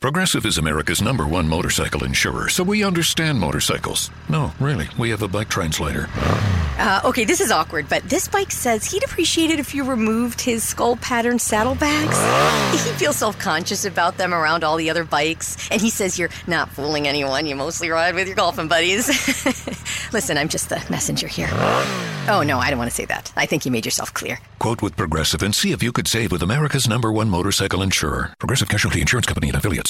Progressive is America's number one motorcycle insurer, so we understand motorcycles. No, really, we have a bike translator. Uh, okay, this is awkward, but this bike says he'd appreciate it if you removed his skull pattern saddlebags. He feels self conscious about them around all the other bikes, and he says you're not fooling anyone. You mostly ride with your golfing buddies. Listen, I'm just the messenger here. Oh, no, I don't want to say that. I think you made yourself clear. Quote with Progressive and see if you could save with America's number one motorcycle insurer. Progressive Casualty Insurance Company and affiliates.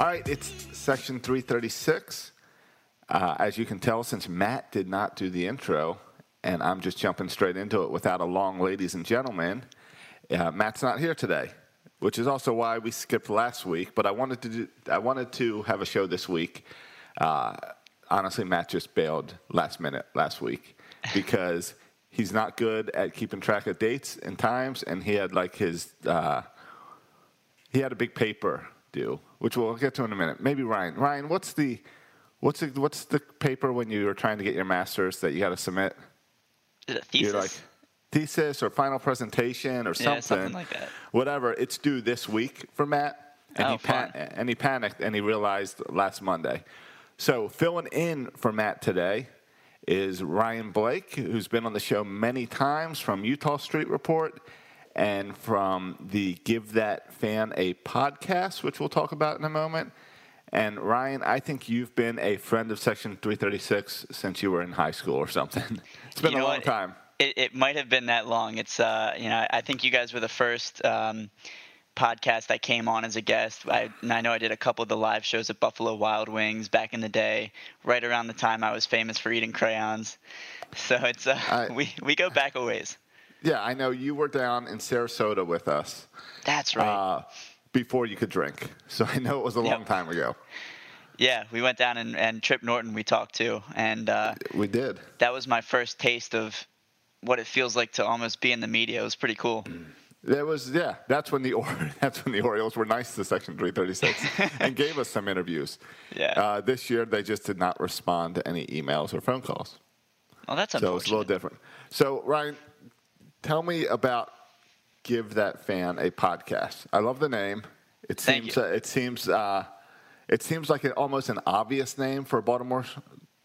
All right, it's section 336. Uh, as you can tell, since Matt did not do the intro, and I'm just jumping straight into it without a long ladies and gentlemen, uh, Matt's not here today, which is also why we skipped last week. But I wanted to do, I wanted to have a show this week. Uh, honestly, Matt just bailed last minute last week because he's not good at keeping track of dates and times, and he had like his uh, he had a big paper due, which we'll get to in a minute. Maybe Ryan. Ryan, what's the what's the what's the paper when you were trying to get your masters that you got to submit? Is it a You're thesis? like thesis or final presentation or something. Yeah, something like that. Whatever. It's due this week for Matt, and Oh, he pa- fun. and he panicked and he realized last Monday. So filling in for Matt today is Ryan Blake, who's been on the show many times from Eutaw Street Report and from the Give That Fan a podcast, which we'll talk about in a moment. And Ryan, I think you've been a friend of Section 336 since you were in high school or something. It's been You a long what? time. It, it might have been that long. It's uh, you know, I think you guys were the first um, podcast I came on as a guest. I, and I know I did a couple of the live shows at Buffalo Wild Wings back in the day, right around the time I was famous for eating crayons. So it's uh, I- we we go back a ways. Yeah, I know you were down in Sarasota with us That's right. uh, before you could drink. So I know it was a long time ago. yeah, we went down and, and Trip Norton we talked to, and uh, We did. that was my first taste of what it feels like to almost be in the media. It was pretty cool. There was yeah. That's when the or- that's when the Orioles were nice to Section 336 and gave us some interviews. Yeah. Uh, this year they just did not respond to any emails or phone calls. Well, that's So it's a little different. So Ryan, tell me about Give That Fan a podcast. I love the name. It Thank seems uh, it seems uh, it seems like an, almost an obvious name for Baltimore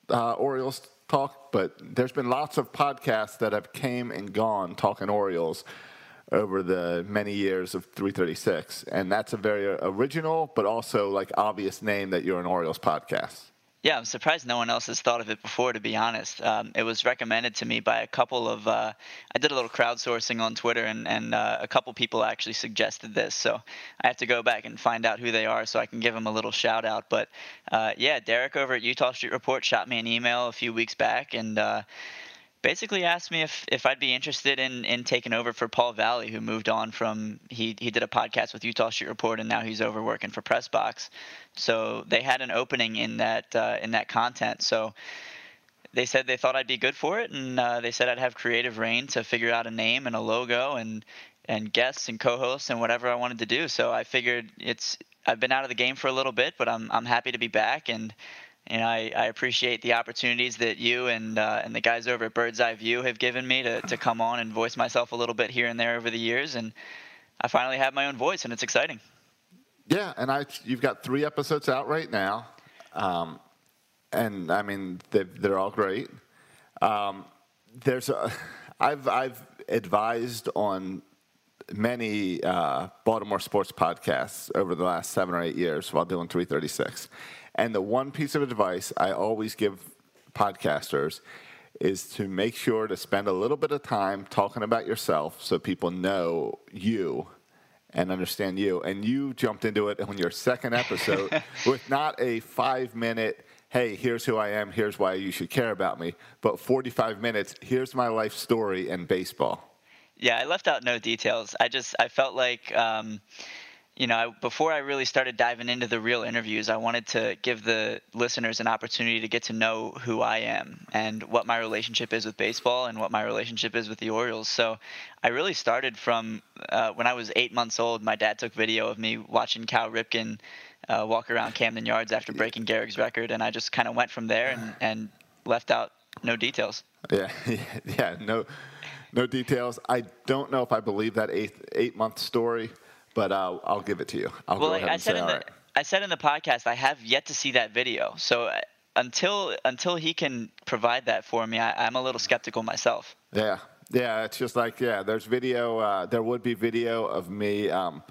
uh, Orioles talk, but there's been lots of podcasts that have came and gone talking Orioles over the many years of 336, and that's a very original but also like obvious name that you're an Orioles podcast. Yeah, I'm surprised no one else has thought of it before. To be honest, um, it was recommended to me by a couple of. Uh, I did a little crowdsourcing on Twitter, and and uh, a couple people actually suggested this. So I have to go back and find out who they are, so I can give them a little shout out. But uh, yeah, Derek over at Eutaw Street Report shot me an email a few weeks back, and. Basically asked me if, if I'd be interested in, in taking over for Paul Valley, who moved on from he he did a podcast with Eutaw Street Report and now he's over working for Pressbox. So they had an opening in that uh, in that content. So they said they thought I'd be good for it, and uh, they said I'd have creative rein to figure out a name and a logo and and guests and co-hosts and whatever I wanted to do. So I figured it's I've been out of the game for a little bit, but I'm I'm happy to be back and. And I, I appreciate the opportunities that you and uh, and the guys over at Bird's Eye View have given me to, to come on and voice myself a little bit here and there over the years. And I finally have my own voice, and it's exciting. Yeah, and I you've got three episodes out right now, um, and I mean they're, they're all great. Um, there's a, I've I've advised on many uh, Baltimore sports podcasts over the last seven or eight years while doing 336. And the one piece of advice I always give podcasters is to make sure to spend a little bit of time talking about yourself so people know you and understand you. And you jumped into it on your second episode with not a five minute, hey, here's who I am, here's why you should care about me, but 45 minutes, here's my life story and baseball. Yeah, I left out no details. I just I felt like um, you know, I, before I really started diving into the real interviews, I wanted to give the listeners an opportunity to get to know who I am and what my relationship is with baseball and what my relationship is with the Orioles. So I really started from uh, when I was eight months old. My dad took video of me watching Cal Ripken uh, walk around Camden Yards after breaking Gehrig's record, and I just kind of went from there and, and left out no details. Yeah, yeah, no, no details. I don't know if I believe that eight eight month story but uh, I'll give it to you. I'll well, go ahead I and said say, in the right. I said in the podcast I have yet to see that video. So uh, until until he can provide that for me, I, am a little skeptical myself. Yeah, yeah. It's just like yeah. There's video. Uh, there would be video of me. Um,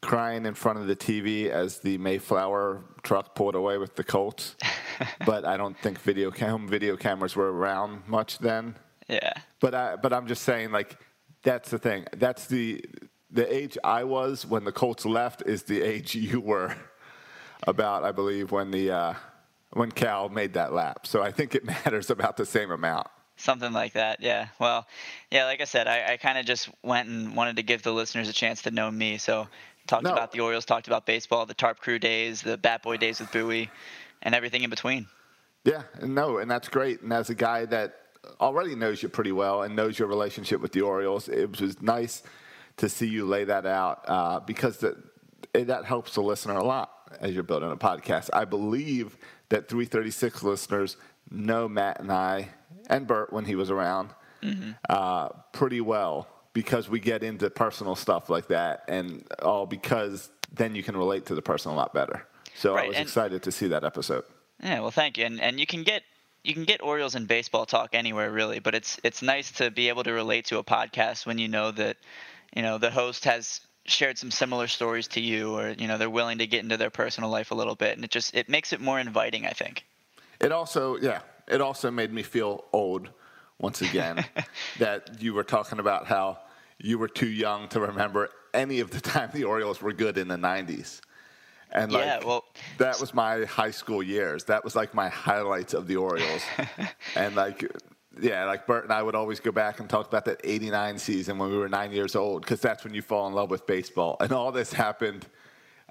crying in front of the TV as the Mayflower truck pulled away with the Colts, but I don't think video cam video cameras were around much then. Yeah. But I, but I'm just saying like that's the thing. That's the the age I was when the Colts left is the age you were about, I believe, when the uh, when Cal made that lap. So I think it matters about the same amount. Something like that, yeah. Well, yeah, like I said, I, I kind of just went and wanted to give the listeners a chance to know me. So talked No. about the Orioles, talked about baseball, the Tarp Crew days, the Bat Boy days with Bowie, and everything in between. Yeah, no, and that's great. And as a guy that already knows you pretty well and knows your relationship with the Orioles, it was nice to see you lay that out uh, because that that helps the listener a lot as you're building a podcast. I believe that 336 listeners know Matt and I and Bert when he was around uh, pretty well because we get into personal stuff like that, and all because then you can relate to the person a lot better. So I was excited to see that episode. Yeah, well, thank you. And and you can get you can get Orioles and baseball talk anywhere really, but it's it's nice to be able to relate to a podcast when you know that you know the host has shared some similar stories to you, or you know they're willing to get into their personal life a little bit, and it just it makes it more inviting. I think. It also, yeah, it also made me feel old once again that you were talking about how you were too young to remember any of the time the Orioles were good in the 90s. And like, Yeah, well- that was my high school years. That was like my highlights of the Orioles. and like, yeah, like Bert and I would always go back and talk about that 89 season when we were nine years old, because that's when you fall in love with baseball. And all this happened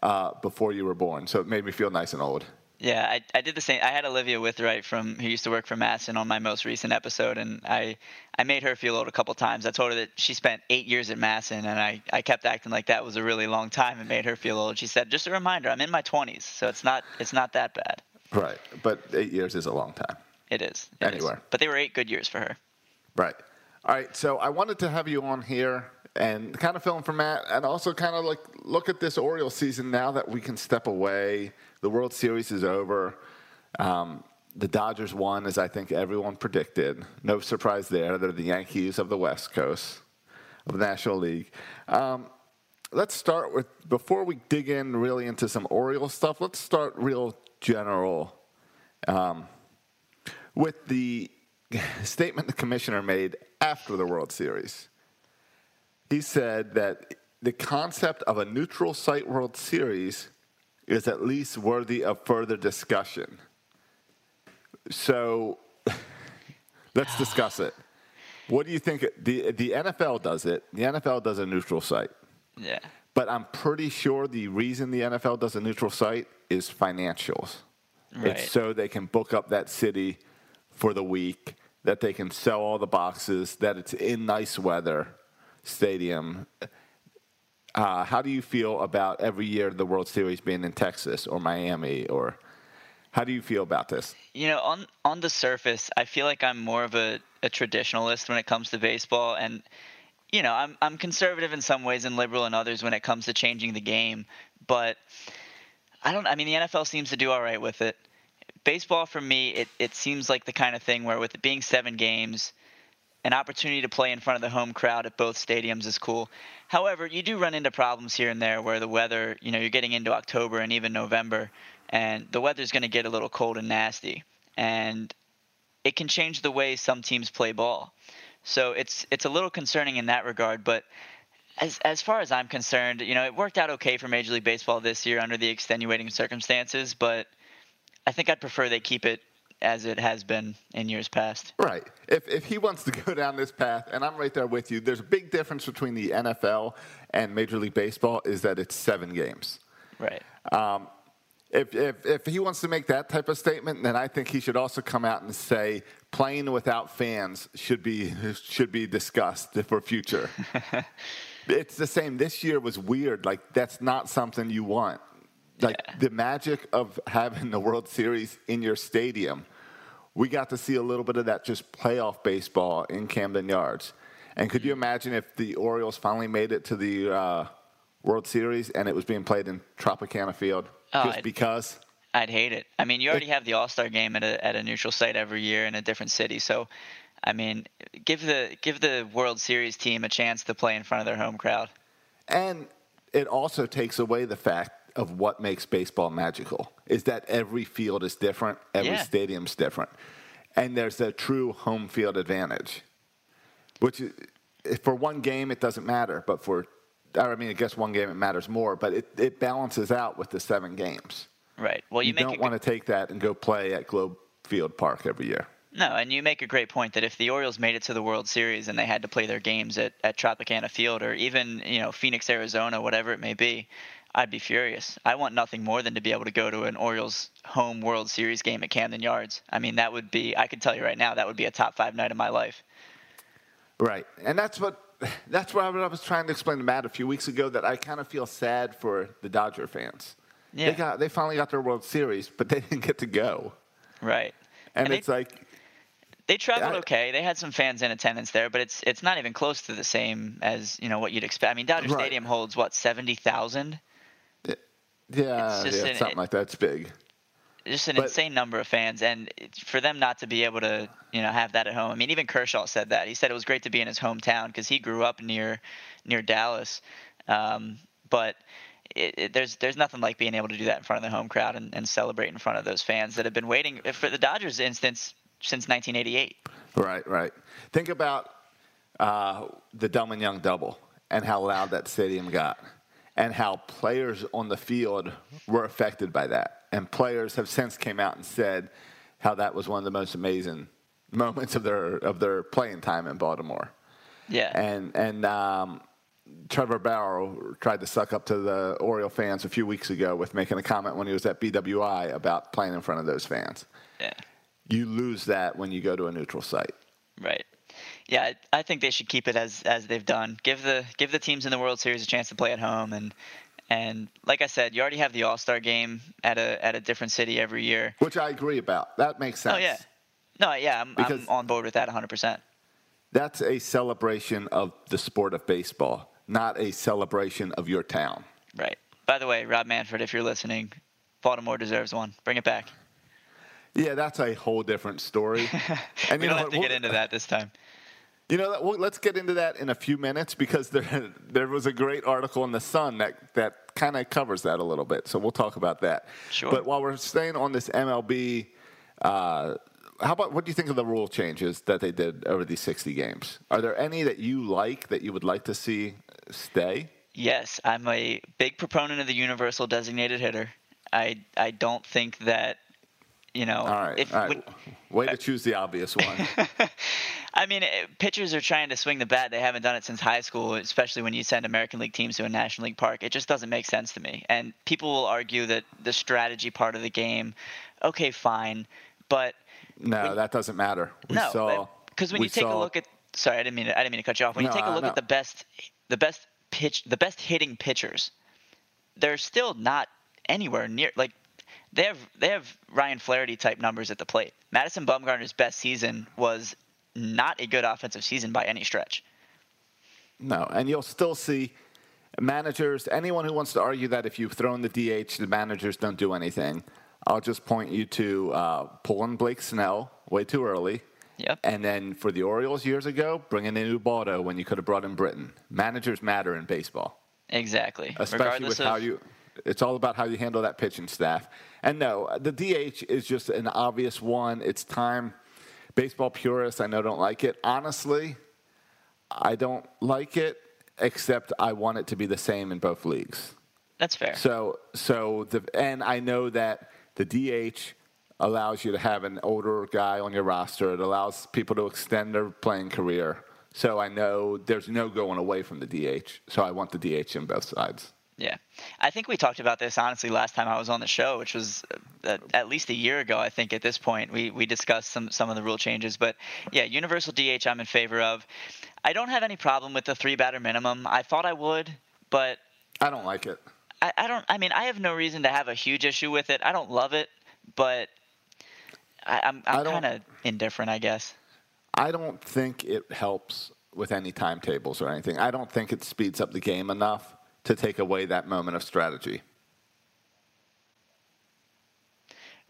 uh, before you were born. So it made me feel nice and old. Yeah, I, I did the same. I had Olivia Withright from who used to work for MASN on my most recent episode, and I I made her feel old a couple times. I told her that she spent eight years at MASN, and I, I kept acting like that was a really long time and made her feel old. She said, "Just a reminder, I'm in my 20s, so it's not it's not that bad." Right. But eight years is a long time. It is. it is. Anywhere. but they were eight good years for her. Right. All right. So I wanted to have you on here and kind of fill in for Matt and also kind of like look at this Orioles season now that we can step away. The World Series is over. Um, the Dodgers won, as I think everyone predicted. No surprise there. They're the Yankees of the West Coast of the National League. Um, let's start with, before we dig in really into some Orioles stuff, let's start real general um, with the statement the commissioner made after the World Series. He said that the concept of a neutral site World Series is at least worthy of further discussion. So let's discuss it. What do you think? The, the NFL does it. The NFL does a neutral site. Yeah. But I'm pretty sure the reason the NFL does a neutral site is financials. Right. It's so they can book up that city for the week, that they can sell all the boxes, that it's in nice weather stadium. Uh, how do you feel about every year the World Series being in Texas or Miami or how do you feel about this? You know, on on the surface, I feel like I'm more of a, a traditionalist when it comes to baseball, and you know, I'm I'm conservative in some ways and liberal in others when it comes to changing the game. But I don't. I mean, the NFL seems to do all right with it. Baseball, for me, it it seems like the kind of thing where with it being seven games, an opportunity to play in front of the home crowd at both stadiums is cool. However, you do run into problems here and there where the weather, you know, you're getting into October and even November, and the weather's going to get a little cold and nasty, and it can change the way some teams play ball. So it's it's a little concerning in that regard, but as as far as I'm concerned, you know, it worked out okay for Major League Baseball this year under the extenuating circumstances, but I think I'd prefer they keep it as it has been in years past. Right. If, if he wants to go down this path, and I'm right there with you, there's a big difference between the NFL and Major League Baseball is that it's seven games. Right. Um, if, if, if he wants to make that type of statement, then I think he should also come out and say playing without fans should be should be discussed for future. it's the same. This year was weird. Like that's not something you want. Like Yeah. the magic of having the World Series in your stadium, we got to see a little bit of that just playoff baseball in Camden Yards. And could you imagine if the Orioles finally made it to the uh, World Series and it was being played in Tropicana Field Oh, just I'd- because? I'd hate it. I mean, you already have the All Star game at a at a neutral site every year in a different city. So, I mean, give the give the World Series team a chance to play in front of their home crowd. And it also takes away the fact of what makes baseball magical is that every field is different, every Yeah. stadium's different. And there's a true home field advantage. Which is, for one game it doesn't matter, but for I mean I guess one game it matters more, but it, it balances out with the seven games. Right. Well, you, You, don't good- want to take that and go play at Globe Life Park every year. No, and you make a great point that if the Orioles made it to the World Series and they had to play their games at, at Tropicana Field or even, you know, Phoenix, Arizona, whatever it may be, I'd be furious. I want nothing more than to be able to go to an Orioles home World Series game at Camden Yards. I mean, that would be, I could tell you right now, that would be a top five night of my life. Right, and that's what that's what I was trying to explain to Matt a few weeks ago. That I kind of feel sad for the Dodger fans. Yeah. They got they finally got their World Series, but they didn't get to go. Right. And, And they- it's like, They traveled I- okay. They had some fans in attendance there, but it's it's not even close to the same as you know what you'd expect. I mean, Dodger Right. Stadium holds what seventy thousand. Yeah, It's yeah, an- something like that's big. just an But- insane number of fans, and it's- for them not to be able to, you know, have that at home. I mean, even Kershaw said that. He said it was great to be in his hometown because he grew up near near Dallas. Um, but it, it, there's there's nothing like being able to do that in front of the home crowd and, and celebrate in front of those fans that have been waiting for the Dodgers instance since 1988. Right, right. Think about uh, the Delmon Young double and how loud that stadium got, and how players on the field were affected by that. And players have since came out and said how that was one of the most amazing moments of their of their playing time in Baltimore. Yeah. And and um, Trevor Bauer tried to suck up to the Oriole fans a few weeks ago with making a comment when he was at BWI about playing in front of those fans. yeah. You lose that when you go to a neutral site. Right. Yeah, I think they should keep it as as they've done. Give the give the teams in the World Series a chance to play at home, and and like I said, you already have the All Star game at a at a different city every year. Which I agree about. That makes sense. Oh yeah, no, yeah, I'm, I'm on board with that 100. percent That's a celebration of the sport of baseball, not a celebration of your town. Right. By the way, Rob Manfred, if you're listening, Baltimore deserves one. Bring it back. Yeah, that's a whole different story. And We don't have to get We'll- into that this time. You know, well, let's get into that in a few minutes because there there was a great article in the Sun that that kind of covers that a little bit. So we'll talk about that. Sure. But while we're staying on this MLB, uh, how about what do you think of the rule changes that they did over these 60 games? Are there any that you like that you would like to see stay? Yes, I'm a big proponent of the universal designated hitter. I I don't think that you know All right. if all right. when- Way to choose the obvious one. I mean, eh, pitchers are trying to swing the bat. They haven't done it since high school, especially when you send American League teams to a National League park. It just doesn't make sense to me. And people will argue that the strategy part of the game, okay, fine, but No, that doesn't matter. We no, because when you take a look at, sorry, I didn't mean to, I didn't mean to cut you off. When No, you take a uh, look no. at the best, the best pitch, the best hitting pitchers, they're still not anywhere near like. They have they have Ryan Flaherty type numbers at the plate. Madison Bumgarner's best season was not a good offensive season by any stretch. No, and you'll still see managers, anyone who wants to argue that if you've thrown the DH, the managers don't do anything. I'll just point you to uh, pulling Blake Snell way too early Yep. And then for the Orioles years ago, bringing in Ubaldo when you could have brought in Britton. Managers matter in baseball, Exactly. especially Regardless with of how you. It's all about how you handle that pitching staff. And no, the DH is just an obvious one. It's time. Baseball purists, I know, don't like it. Honestly, I don't like it, except I want it to be the same in both leagues. That's fair. So, so the and I know that the DH allows you to have an older guy on your roster. It allows people to extend their playing career. So I know there's no going away from the DH. So I want the DH in both sides. Yeah, I think we talked about this honestly last time I was on the show, which was uh, at least a year ago. I think at this point we we discussed some some of the rule changes, but yeah, universal DH I'm in favor of. I don't have any problem with the three batter minimum. I thought I would, but I don't like it. I, I don't. I mean, I have no reason to have a huge issue with it. I don't love it, but I, I'm I'm kind of indifferent, I guess. I don't think it helps with any timetables or anything. I don't think it speeds up the game enough to take away that moment of strategy.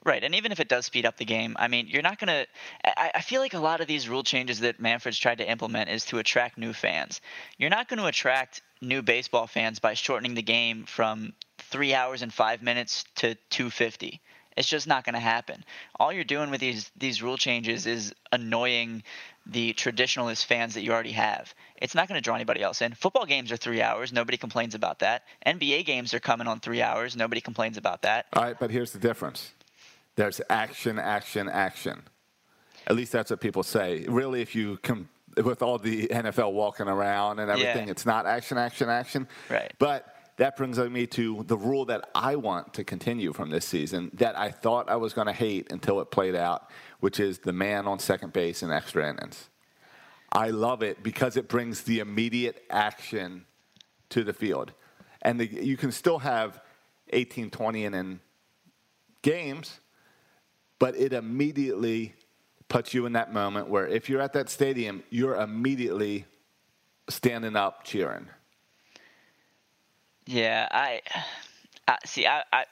Right, and even if it does speed up the game, I mean, you're not gonna. I, I feel like a lot of these rule changes that Manfred's tried to implement is to attract new fans. You're not going to attract new baseball fans by shortening the game from three hours and five minutes to 250. It's just not going to happen. All you're doing with these these rule changes is annoying the traditionalist fans that you already have. It's not going to draw anybody else in. Football games are three hours. Nobody complains about that. NBA games are coming on three hours. Nobody complains about that. All right, but here's the difference. There's action, action, action. At least that's what people say. Really, if you come with all the NFL walking around and everything, Yeah. it's not action, action, action. Right. But that brings me to the rule that I want to continue from this season that I thought I was going to hate until it played out, which is the man on second base in extra innings. I love it because it brings the immediate action to the field. And the, you can still have 18, 20 inning games, but it immediately puts you in that moment where if you're at that stadium, you're immediately standing up cheering. Yeah, I, I see. I, I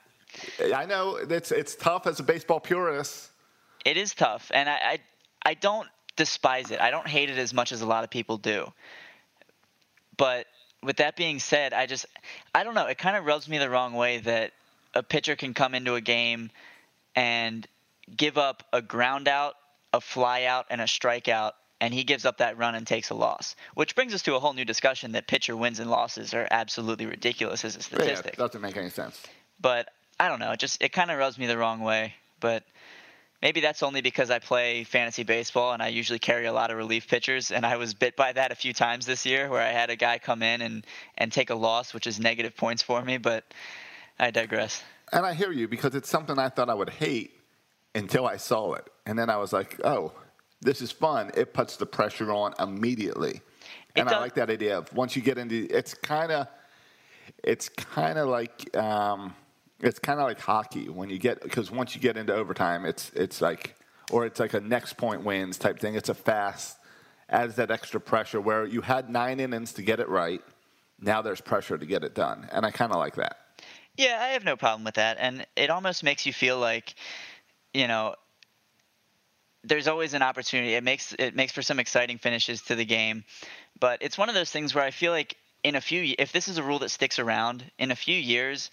I know it's it's tough as a baseball purist. it is tough, and I, I I don't despise it. I don't hate it as much as a lot of people do. But with that being said, I just I don't know. It kind of rubs me the wrong way that a pitcher can come into a game and give up a ground out, a fly out, and a strikeout, and he gives up that run and takes a loss. Which brings us to a whole new discussion that pitcher wins and losses are absolutely ridiculous as a statistic it doesn't make any sense. but I don't know. It just it kind of rubs me the wrong way. But maybe that's only because I play fantasy baseball and I usually carry a lot of relief pitchers. And I was bit by that a few times this year, where I had a guy come in and and take a loss, which is negative points for me. But I digress. And I hear you because it's something I thought I would hate until I saw it. And then I was like, oh, this is fun. It puts the pressure on immediately. And I like that idea of once you get into it's kind of it's kind of like um, it's kind of like hockey when you get because once you get into overtime, it's it's like or it's like a next point wins type thing. It's a fast adds that extra pressure where you had nine innings to get it right. Now there's pressure to get it done, and I kind of like that. Yeah, I have no problem with that, and it almost makes you feel like, you know, there's always an opportunity. It makes it makes for some exciting finishes to the game, but it's one of those things where I feel like in a few, if this is a rule that sticks around, in a few years,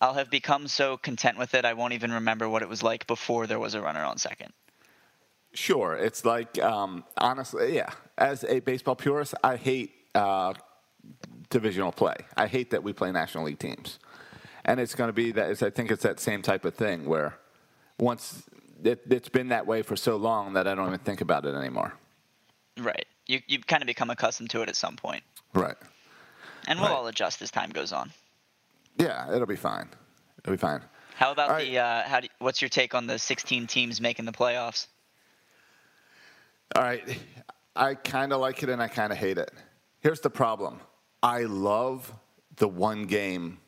I'll have become so content with it I won't even remember what it was like before there was a runner on second. Sure, it's like um, honestly, yeah. As a baseball purist, I hate uh, divisional play. I hate that we play national league teams, and it's going to be that. It's, I think it's that same type of thing where once it, it's been that way for so long that I don't even think about it anymore. Right. You you kind of become accustomed to it at some point, Right. and we'll Right. all adjust as time goes on. Yeah, it'll be fine. It'll be fine. How about All right. the? Uh, how do, what's your take on the 16 teams making the playoffs? All right. I kind of like it and I kind of hate it. Here's the problem I love the one game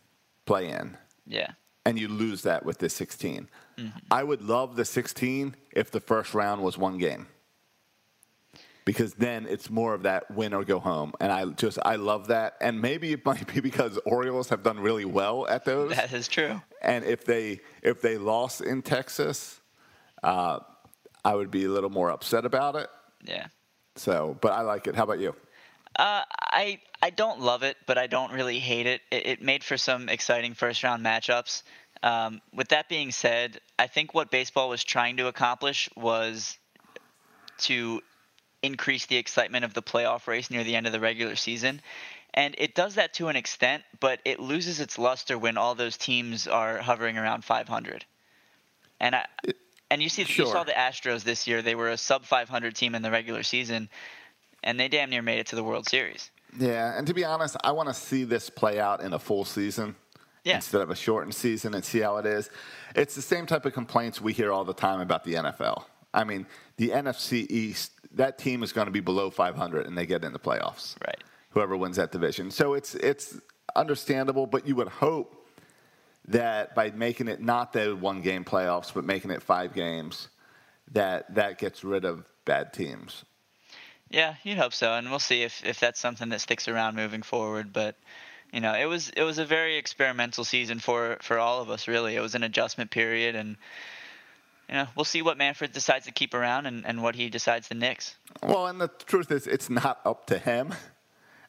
play in, Yeah. and you lose that with the 16. Mm-hmm. I would love the 16 if the first round was one game. Because then it's more of that win or go home. And I just, I love that. And maybe it might be because Orioles have done really well at those. That is true. And if they if they lost in Texas, uh, I would be a little more upset about it. Yeah. So, but I like it. How about you? Uh, I I don't love it, but I don't really hate it. It, it made for some exciting first round matchups. Um, with that being said, I think what baseball was trying to accomplish was to increase the excitement of the playoff race near the end of the regular season. And it does that to an extent, but it loses its luster when all those teams are hovering around 500. And I, and you see, Sure. you saw the Astros this year. They were a sub 500 team in the regular season, and they damn near made it to the World Series. Yeah, and to be honest, I want to see this play out in a full season Yeah. instead of a shortened season and see how it is. It's the same type of complaints we hear all the time about the NFL. I mean, the NFC East, that team is going to be below 500 and they get in the playoffs. Right. Whoever wins that division. So it's it's understandable, but you would hope that by making it not the one game playoffs, but making it five games, that that gets rid of bad teams. Yeah, you'd hope so, and we'll see if, if that's something that sticks around moving forward. But you know, it was it was a very experimental season for for all of us. Really, it was an adjustment period, and you know, we'll see what Manfred decides to keep around and, and what he decides to nix. Well, and the truth is, it's not up to him.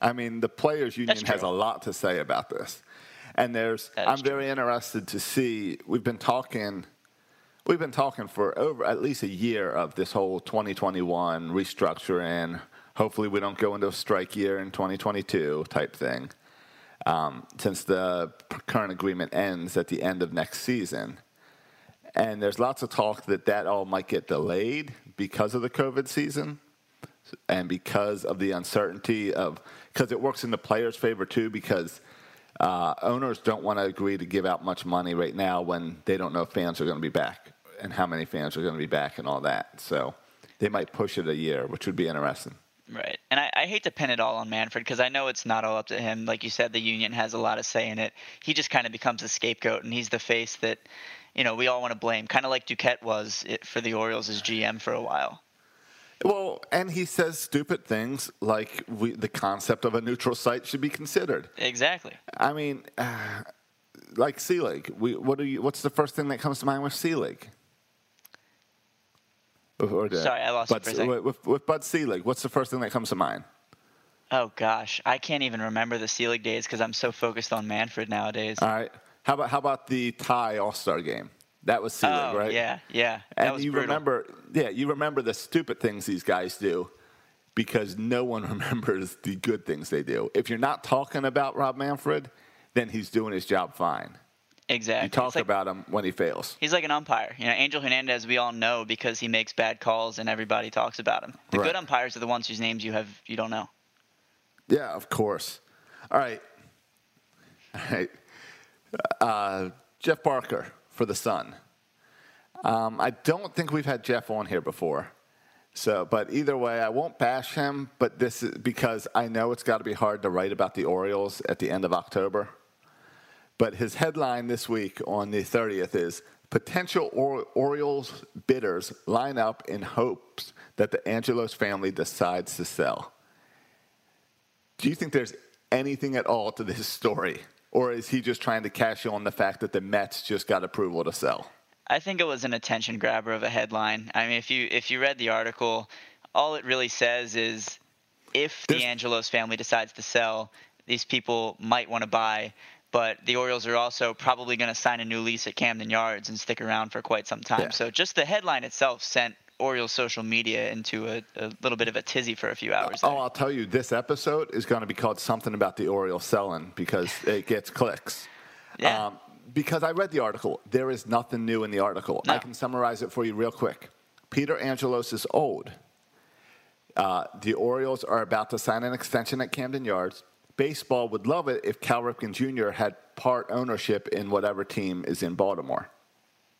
I mean, the players' union has a lot to say about this, and there's. I'm very interested to see. We've been talking. We've been talking for over at least a year of this whole 2021 restructuring. Hopefully, we don't go into a strike year in 2022 type thing, um, since the current agreement ends at the end of next season. And there's lots of talk that that all might get delayed because of the COVID season and because of the uncertainty of because it works in the players' favor too because uh, owners don't want to agree to give out much money right now when they don't know if fans are going to be back and how many fans are going to be back and all that. So they might push it a year, which would be interesting. Right. And I, I hate to pin it all on Manfred because I know it's not all up to him. Like you said, the union has a lot of say in it. He just kind of becomes the scapegoat, and he's the face that, you know, we all want to blame. Kind of like Duquette was for the Orioles as GM for a while. Well, and he says stupid things like we, the concept of a neutral site should be considered. Exactly. I mean, uh, like Selig, we what do you? What's the first thing that comes to mind with Selig? Or Sorry, I lost you Bud, for a. With, with Bud Selig, what's the first thing that comes to mind? Oh gosh, I can't even remember the Selig days because I'm so focused on Manfred nowadays. All right. How about how about the tie All Star game? That was Selig, oh right? yeah, yeah. And you brutal. remember, yeah, you remember the stupid things these guys do because no one remembers the good things they do. If you're not talking about Rob Manfred, then he's doing his job fine. Exactly. You talk like- about him when he fails. He's like an umpire. You know, Angel Hernandez, we all know because he makes bad calls and everybody talks about him. The Right. good umpires are the ones whose names you have you don't know. Yeah, of course. All right. All right. Uh, Jeff Barker for the Sun. Um, I don't think we've had Jeff on here before. So, but either way, I won't bash him. But this is because I know it's got to be hard to write about the Orioles at the end of October. But his headline this week on the 30th is Potential or- Orioles bidders line up in hopes that the Angelos family decides to sell. Do you think there's anything at all to this story? Or is he just trying to cash in on the fact that the Mets just got approval to sell? I think it was an attention grabber of a headline. I mean, if you if you read the article, all it really says is if the There's- Angelos family decides to sell, these people might want to buy. But the Orioles are also probably going to sign a new lease at Camden Yards and stick around for quite some time. Yeah. So just the headline itself sent Orioles social media into a, a little bit of a tizzy for a few hours. Oh. I'll tell you, this episode is going to be called something about the Orioles selling because it gets clicks. Yeah. Um, because I read the article. There is nothing new in the article. I can summarize it for you real quick. Peter Angelos is old. Uh, the Orioles are about to sign an extension at Camden Yards. Baseball would love it if Cal Ripken Jr. had part ownership in whatever team is in Baltimore.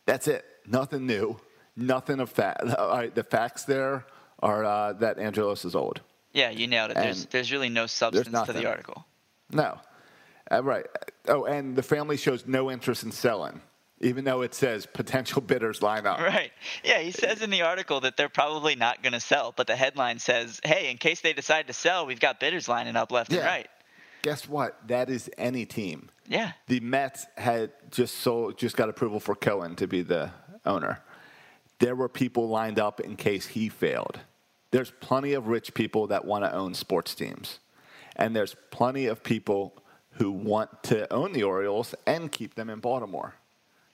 That's it. Nothing new. Nothing of fact. All right, the facts there are uh, that Angelos is old. yeah, you nailed it. There's and there's really no substance to the article. No. Uh, right. Oh, and the family shows no interest in selling, even though it says potential bidders line up. Right. Yeah, he says in the article that they're probably not going to sell, but the headline says, "Hey, in case they decide to sell, we've got bidders lining up left and right." Guess what? That is any team. Yeah. The Mets had just so just got approval for Cohen to be the owner. there were people lined up in case he failed. There's plenty of rich people that want to own sports teams. And there's plenty of people who want to own the Orioles and keep them in Baltimore.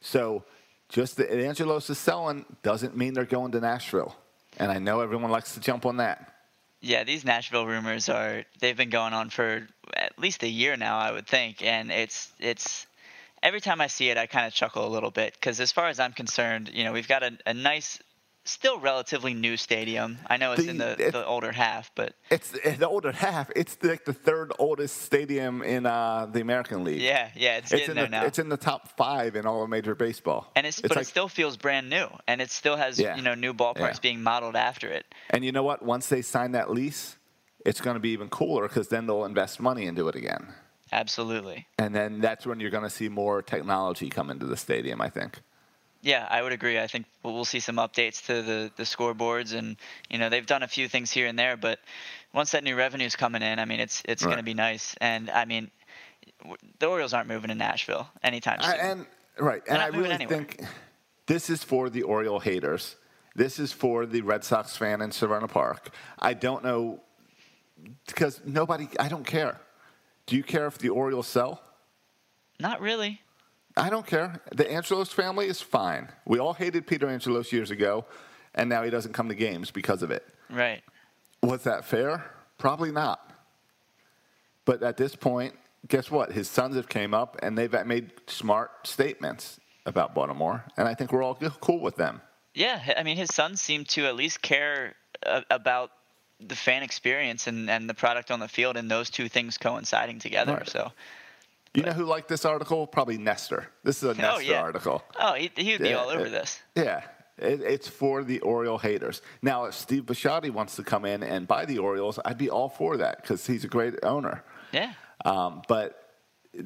So just that Angelos is selling doesn't mean they're going to Nashville. And I know everyone likes to jump on that. Yeah, these Nashville rumors are they've been going on for at least a year now, I would think, and it's it's every time I see it, I kind of chuckle a little bit because as far as I'm concerned, you know, we've got a, a nice still relatively new stadium. I know it's The- in the, it- the older half, but It's the older half. It's like the third oldest stadium in uh, the American League. yeah, yeah, it's, It's getting in, the, now. it's in the top five in all of Major Baseball. and it's, but like, it still feels brand new, and it still has Yeah. you know new ballparks Yeah. being modeled after it. and you know what? Once they sign that lease, it's going to be even cooler because then they'll invest money into it again. Absolutely. And then that's when you're going to see more technology come into the stadium, I think. Yeah, I would agree. I think we'll we'll see some updates to the, the scoreboards, and you know they've done a few things here and there, but once that new revenue's coming in, I mean it's it's going to be nice. And I mean, the Orioles aren't moving to Nashville anytime soon. I, and right, and I really anywhere. think this is for the Oriole haters. This is for the Red Sox fan in Severna Park. I don't know because nobody. I don't care. Do you care if the Orioles sell? Not really. I don't care. The Angelos family is fine. We all hated Peter Angelos years ago, and now he doesn't come to games because of it. Right. Was that fair? Probably not. But at this point, guess what? His sons have came up and they've made smart statements about Baltimore, and I think we're all cool with them. Yeah, I mean his sons seem to at least care uh, about the fan experience and, and the product on the field, and those two things coinciding together. Right. So, You know who liked this article? Probably Nestor. This is a Nestor yeah. article. oh, he he would be Yeah, all over it- this. Yeah, it, it's for the Oriole haters. Now, if Steve Bisciotti wants to come in and buy the Orioles, I'd be all for that because he's a great owner. Yeah. Um, but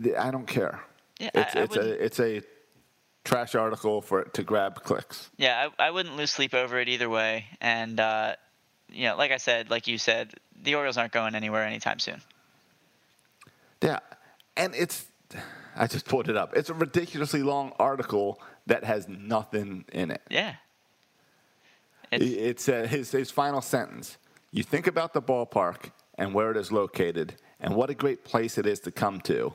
th- I don't care. Yeah, it's, I it's a it's a trash article for to grab clicks. Yeah, I, I wouldn't lose sleep over it either way. And uh, you know, like I said, like you said, the Orioles aren't going anywhere anytime soon. Yeah, and it's I just pulled it up. It's a ridiculously long article that has nothing in it. Yeah. It's, It's, uh, his his final sentence. You think about the ballpark and where it is located, and what a great place it is to come to,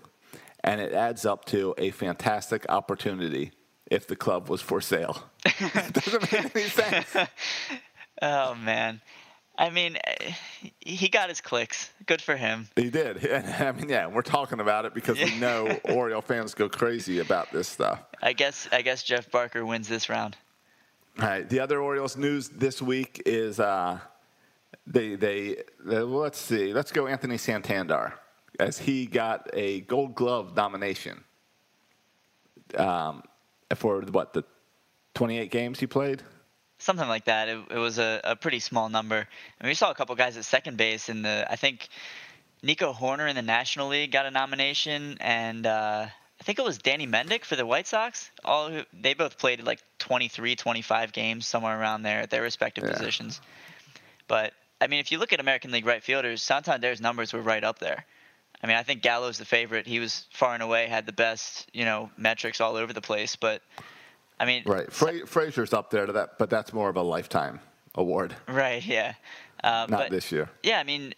and it adds up to a fantastic opportunity if the club was for sale. it doesn't make any sense. oh man, I mean, eh, he got his clicks. Good for him. He did. I mean, yeah, we're talking about it because we know Oriole fans go crazy about this stuff. I guess I guess Jeff Barker wins this round. All right. The other Orioles news this week is uh, they, they they let's see. Let's go Anthony Santander as he got a Gold Glove nomination um, for what the 28 games he played. Something like that. It, it was a, a pretty small number. Mean, we saw a couple guys at second base in the. I think Nico Hoerner in the National League got a nomination, and uh, I think it was Danny Mendick for the White Sox. All who, they both played like 23, 25 games somewhere around there at their respective Yeah. positions. But I mean, if you look at American League right fielders, Santander's numbers were right up there. I mean, I think Gallo's the favorite. He was far and away had the best, you know, metrics all over the place. But I mean, Right. Fra- Frazier's up there to that, but that's more of a lifetime award, right, yeah. Uh, not but, this year. Yeah, I mean,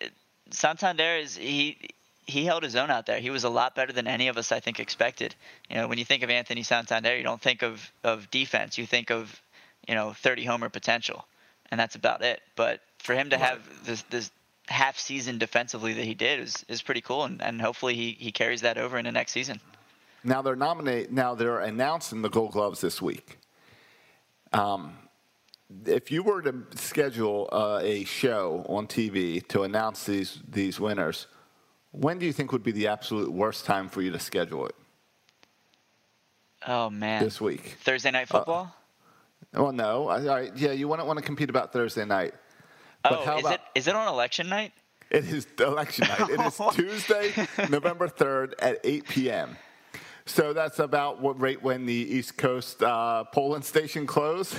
Santander is he he held his own out there. He was a lot better than any of us I think expected. You know, when you think of Anthony Santander, you don't think of of defense. You think of you know 30 homer potential, and that's about it. But for him to have this this half season defensively that he did is is pretty cool, and, and hopefully he he carries that over into next season. Now they're nominate. Now they're announcing the Gold Gloves this week. Um, if you were to schedule uh, a show on TV to announce these these winners, when do you think would be the absolute worst time for you to schedule it? Oh man, This week. Thursday night football. Well, no. All right. Yeah, you wouldn't want to compete about Thursday night. But oh, is about it is it on election night? It is election night. It is Tuesday, November 3rd at 8 p.m. So that's about what rate when the East Coast uh, polling station close,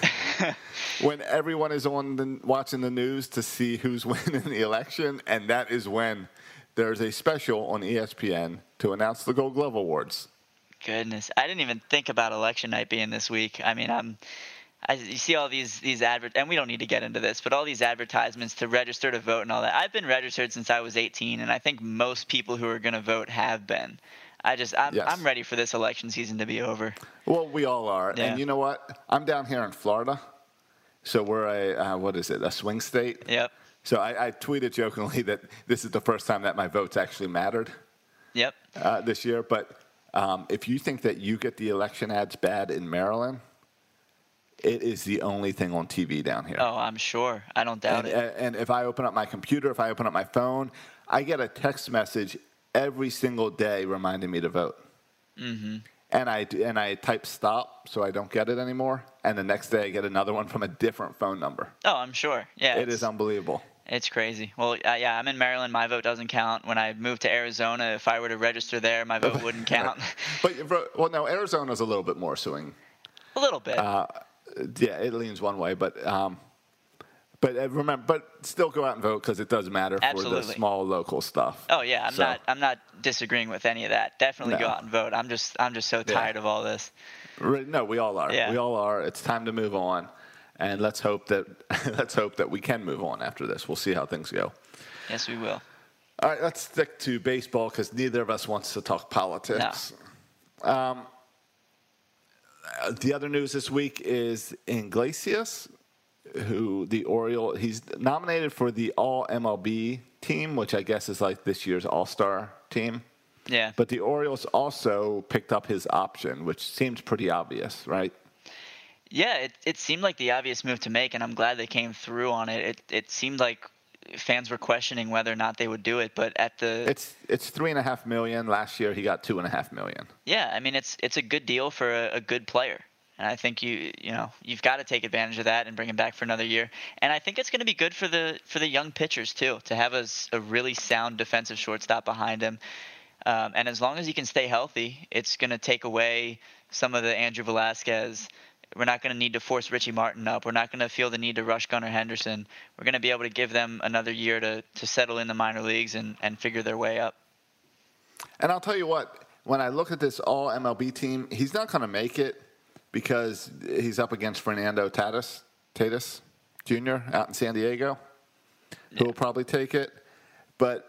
when everyone is on the, watching the news to see who's winning the election, and that is when there's a special on ESPN to announce the Gold Glove Awards. Goodness, I didn't even think about election night being this week. I mean, I'm I, you see all these these advert, and we don't need to get into this, but all these advertisements to register to vote and all that. I've been registered since I was 18, and I think most people who are going to vote have been. I just I'm, Yes. I'm ready for this election season to be over. Well, we all are. Yeah. And you know what? I'm down here in Florida. So we're a, uh, what is it, a swing state? Yep. So I, I tweeted jokingly that this is the first time that my votes actually mattered Yep. uh, this year. But um, if you think that you get the election ads bad in Maryland, it is the only thing on TV down here. Oh, I'm sure. I don't doubt and, it. and if I open up my computer, if I open up my phone, I get a text message every single day reminding me to vote. Mm-hmm. And I and I type stop so I don't get it anymore. And the next day I get another one from a different phone number. Oh, I'm sure. Yeah. It's- unbelievable. It's crazy. Well, uh, yeah, I'm in Maryland. My vote doesn't count. When I moved to Arizona, if I were to register there, my vote wouldn't count. But well, no, Arizona's a little bit more swing. a little bit. Uh, Yeah, it leans one way, but um, but uh, remember, but still go out and vote because it does matter for the small local stuff. oh yeah, I'm So- not. I'm not disagreeing with any of that. Definitely go out and vote. I'm just. I'm just so Yeah. tired of all this. No, we all are. Yeah. We all are. It's time to move on, and let's hope that let's hope that we can move on after this. We'll see how things go. Yes, we will. All right, let's stick to baseball because neither of us wants to talk politics. Um, uh, the other news this week is Iglesias, who the Oriole he's nominated for the All MLB team, which I guess is like this year's All Star team. Yeah. But the Orioles also picked up his option, which seems pretty obvious, right? Yeah, it, it seemed like the obvious move to make, and I'm glad they came through on it. It it seemed like fans were questioning whether or not they would do it, but at the It's it's three and a half million. Last year he got two and a half million. yeah, I mean it's it's a good deal for a, a good player, and I think you you know you've got to take advantage of that and bring him back for another year. And I think it's going to be good for the for the young pitchers too to have a, a really sound defensive shortstop behind him. Um, and as long as he can stay healthy, it's going to take away some of the Andrew Velazquez. We're not going to need to force Richie Martin up. We're not going to feel the need to rush Gunnar Henderson. We're going to be able to give them another year to, to settle in the minor leagues and, and figure their way up. And I'll tell you what, when I look at this all MLB team, he's not going to make it because he's up against Fernando Tatis, Tatis Jr. out in San Diego, who will probably take it. But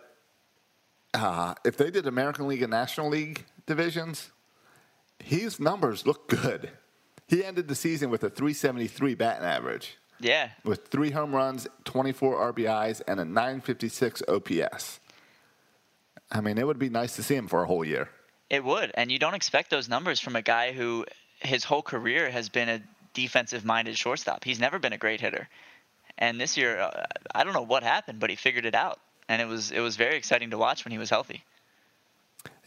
uh, if they did American League and National League divisions, his numbers look good. He ended the season with a 373 batting average, Yeah, with three home runs, 24 RBIs, and a 956 OPS. I mean, it would be nice to see him for a whole year. it would. And you don't expect those numbers from a guy who his whole career has been a defensive minded shortstop. He's never been a great hitter. And this year, uh, I don't know what happened, but he figured it out. And it was it was very exciting to watch when he was healthy.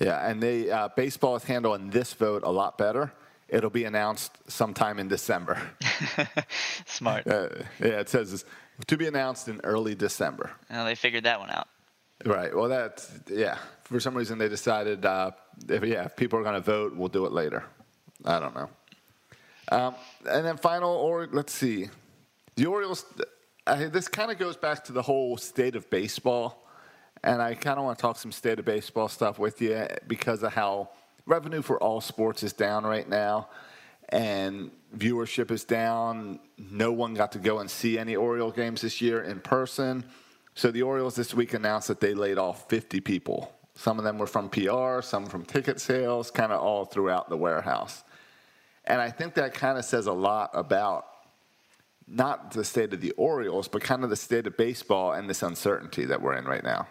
Yeah, and they uh, baseball is handling this vote a lot better. It'll be announced sometime in December. Smart. Uh, yeah, it says to be announced in early December. Well, they figured that one out. Right. Well, that's yeah. For some reason, they decided uh, if yeah, if people are going to vote, we'll do it later. I don't know. Um, and then final, or let's see, the Orioles. I, this kind of goes back to the whole state of baseball, and I kind of want to talk some state of baseball stuff with you because of how revenue for all sports is down right now, and viewership is down. No one got to go and see any Oriole games this year in person. So the Orioles this week announced that they laid off 50 people. Some of them were from PR, some from ticket sales, kind of all throughout the warehouse. And I think that kind of says a lot about not the state of the Orioles, but kind of the state of baseball and this uncertainty that we're in right now.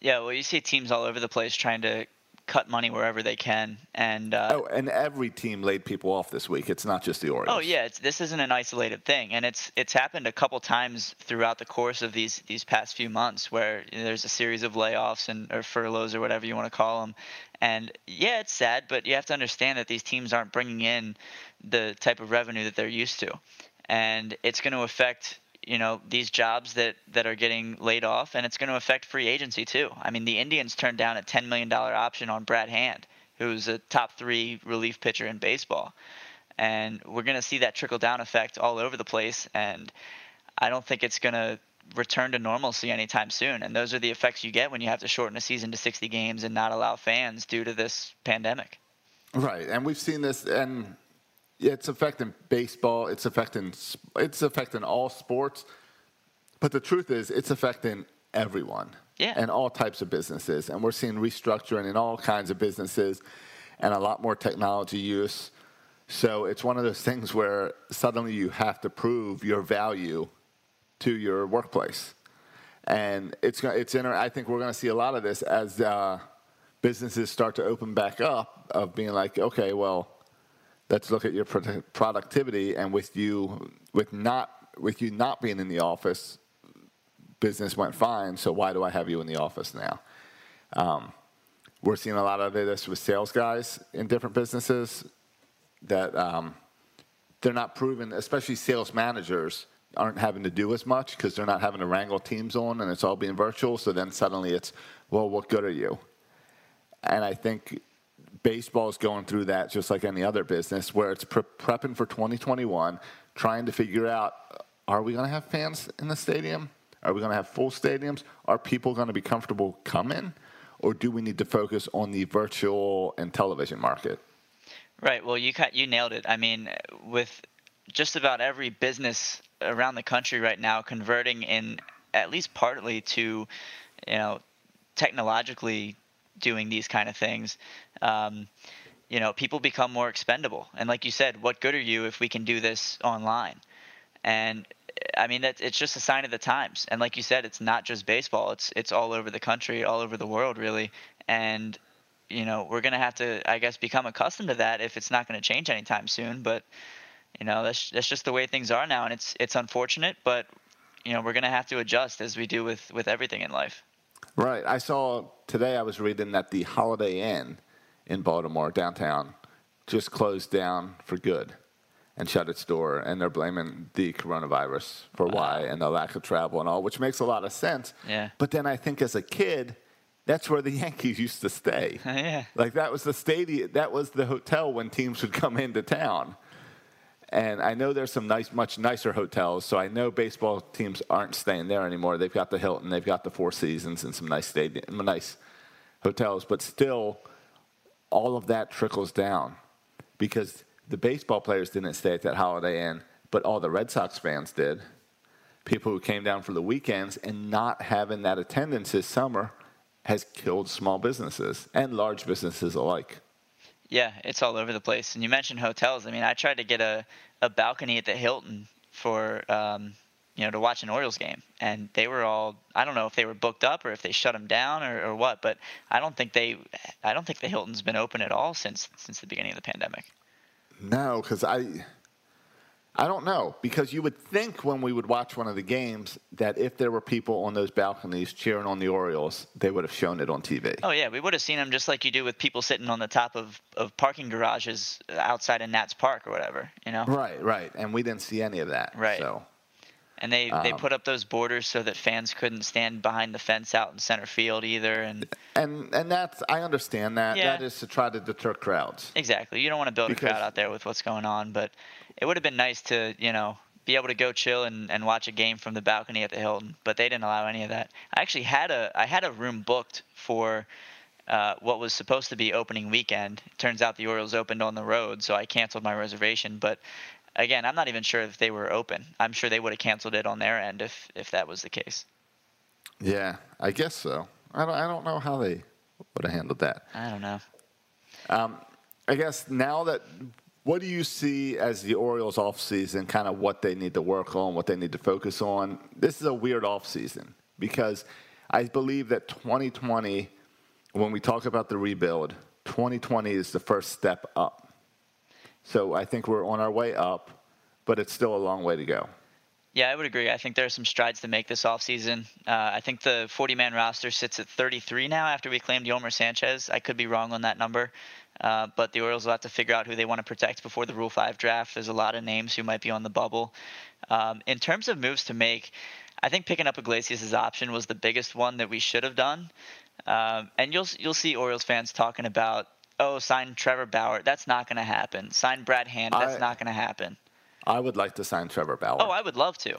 Yeah, well, you see teams all over the place trying to cut money wherever they can, and uh, Oh, and every team laid people off this week. It's not just the Orioles. Oh yeah, it's, this isn't an isolated thing, and it's it's happened a couple times throughout the course of these these past few months where you know, there's a series of layoffs and or furloughs or whatever you want to call them. And yeah, it's sad, but you have to understand that these teams aren't bringing in the type of revenue that they're used to, and it's going to affect you know these jobs that that are getting laid off, and it's going to affect free agency too. I mean, the Indians turned down a ten million dollar option on Brad Hand, who's a top three relief pitcher in baseball. And we're going to see that trickle down effect all over the place and i don't think it's going to return to normalcy anytime soon. And those are the effects you get when you have to shorten a season to 60 games and not allow fans due to this pandemic. Right, and we've seen this, and it's affecting baseball. It's affecting it's affecting all sports. But the truth is, it's affecting everyone. Yeah. And all types of businesses, and we're seeing restructuring in all kinds of businesses, and a lot more technology use. So it's one of those things where suddenly you have to prove your value to your workplace, and it's it's inter- I think we're going to see a lot of this as uh, businesses start to open back up of being like, okay, well, let's look at your productivity, and with you with not with you not being in the office, business went fine. So why do I have you in the office now? Um, we're seeing a lot of this with sales guys in different businesses that um, they're not proven, especially sales managers aren't having to do as much because they're not having to wrangle teams on and it's all being virtual. So then suddenly it's, well, what good are you? And I think baseball is going through that just like any other business where it's pre- prepping for 2021, trying to figure out uh, are we going to have fans in the stadium? Are we going to have full stadiums? Are people going to be comfortable coming? Or do we need to focus on the virtual and television market? Right. Well, you you nailed it. I mean, with just about every business around the country right now converting in at least partly to, you know, technologically doing these kind of things, um, you know, people become more expendable. And like you said, what good are you if we can do this online? And I mean, that it's just a sign of the times. And like you said, it's not just baseball; it's it's all over the country, all over the world, really. And you know, we're gonna have to, I guess, become accustomed to that if it's not to change anytime soon. But you know, that's that's just the way things are now, and it's it's unfortunate, but you know, we're gonna have to adjust as we do with with everything in life. Right. I saw today. I was reading that the Holiday Inn in Baltimore downtown just closed down for good and shut its door, and they're blaming the coronavirus for why and the lack of travel and all, which makes a lot of sense. Yeah. But then I think as a kid, that's where the Yankees used to stay. yeah. Like that was the stadium. That was the hotel when teams would come into town. And I know there's some nice, much nicer hotels. So I know baseball teams aren't staying there anymore. They've got the Hilton, they've got the Four Seasons, and some nice stadium, nice hotels. But still, all of that trickles down because the baseball players didn't stay at that Holiday Inn, but all the Red Sox fans did. People who came down for the weekends and not having that attendance this summer has killed small businesses and large businesses alike. Yeah, it's all over the place. And you mentioned hotels. I mean, I tried to get a, a balcony at the Hilton for um, you know to watch an Orioles game, and they were all I don't know if they were booked up or if they shut them down or, or what, but I don't think they I don't think the Hilton's been open at all since since the beginning of the pandemic. No, because I, I don't know. Because you would think when we would watch one of the games that if there were people on those balconies cheering on the Orioles, they would have shown it on TV. Oh yeah, we would have seen them just like you do with people sitting on the top of, of parking garages uh, outside of Nats Park or whatever, you know. Right, right. And we didn't see any of that. Right. So And they, they Um, put up those borders so that fans couldn't stand behind the fence out in center field either. And and and that's I understand that. Yeah. That is to try to deter crowds. exactly, you don't want to build a crowd out there with what's going on, but it would have been nice to you know be able to go chill and, and watch a game from the balcony at the Hilton. But they didn't allow any of that. I actually had a I had a room booked for. Uh, what was supposed to be opening weekend turns out the Orioles opened on the road, so I canceled my reservation. But again, I'm not even sure if they were open. I'm sure they would have canceled it on their end if if that was the case. Yeah, I guess so. I don't I don't know how they would have handled that. I don't know. Um, I guess now that what do you see as the Orioles offseason, kind of what they need to work on, what they need to focus on? This is a weird offseason because I believe that 2020, when we talk about the rebuild, 2020 is the first step up. So I think we're on our way up, but it's still a long way to go. Yeah, I would agree. I think there are some strides to make this offseason. Uh, I think the 40 man roster sits at 33 now after we claimed Yolmer Sanchez. I could be wrong on that number, uh, but the Orioles will have to figure out who they want to protect before the Rule 5 draft. There's a lot of names who might be on the bubble. Um, in terms of moves to make, I think picking up Iglesias' option was the biggest one that we should have done. Um, and you'll you'll see Orioles fans talking about, oh, sign Trevor Bauer. That's not going to happen. Sign Brad Hand. That's I- not going to happen. I would like to sign Trevor Bauer. Oh, I would love to.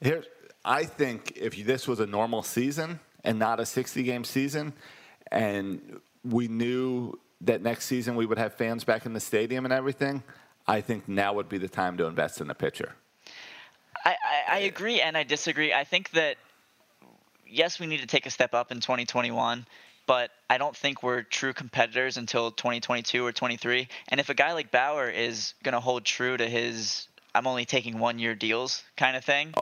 Here, I think if this was a normal season and not a 60 game season, and we knew that next season we would have fans back in the stadium and everything, I think now would be the time to invest in a pitcher. I, I, I agree and I disagree. I think that yes, we need to take a step up in 2021, but I don't think we're true competitors until 2022 or 23. And if a guy like Bauer is going to hold true to his "I'm only taking one year deals" kind of thing, oh.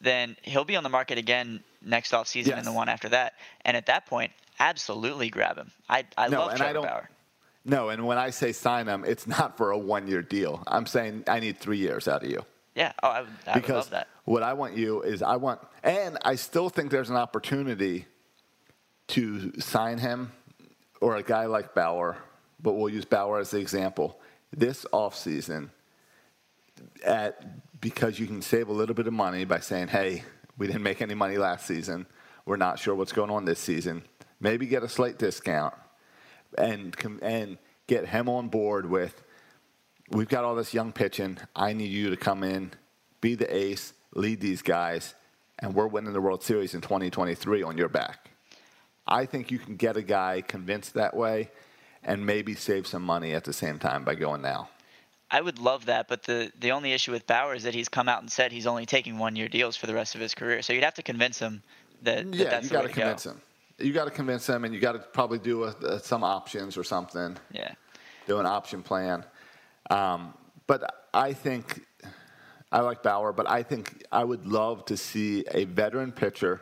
then he'll be on the market again next off season Yes. and the one after that. And at that point, absolutely grab him. I I No, love and I Trevor don't- Bauer. No, and when I say sign him, it's not for a one-year deal. I'm saying I need three years out of you. Yeah, oh, I would, I would because love that. what I want you is I want, and I still think there's an opportunity to sign him or a guy like Bauer, but we'll use Bauer as the example. This offseason, at because you can save a little bit of money by saying, "Hey, we didn't make any money last season. We're not sure what's going on this season. Maybe get a slight discount and and get him on board with." we've got all this young pitching. I need you to come in, be the ace, lead these guys, and we're winning the World Series in 2023 on your back. I think you can get a guy convinced that way and maybe save some money at the same time by going now. I would love that, but the the only issue with Bauer is that he's come out and said he's only taking one year deals for the rest of his career. So you'd have to convince him that, that yeah, that's you got to convince go. him. You got to convince him, and you got to probably do a, a, some options or something. Yeah. do an option plan. Um, but I think I like Bauer, but I think I would love to see a veteran pitcher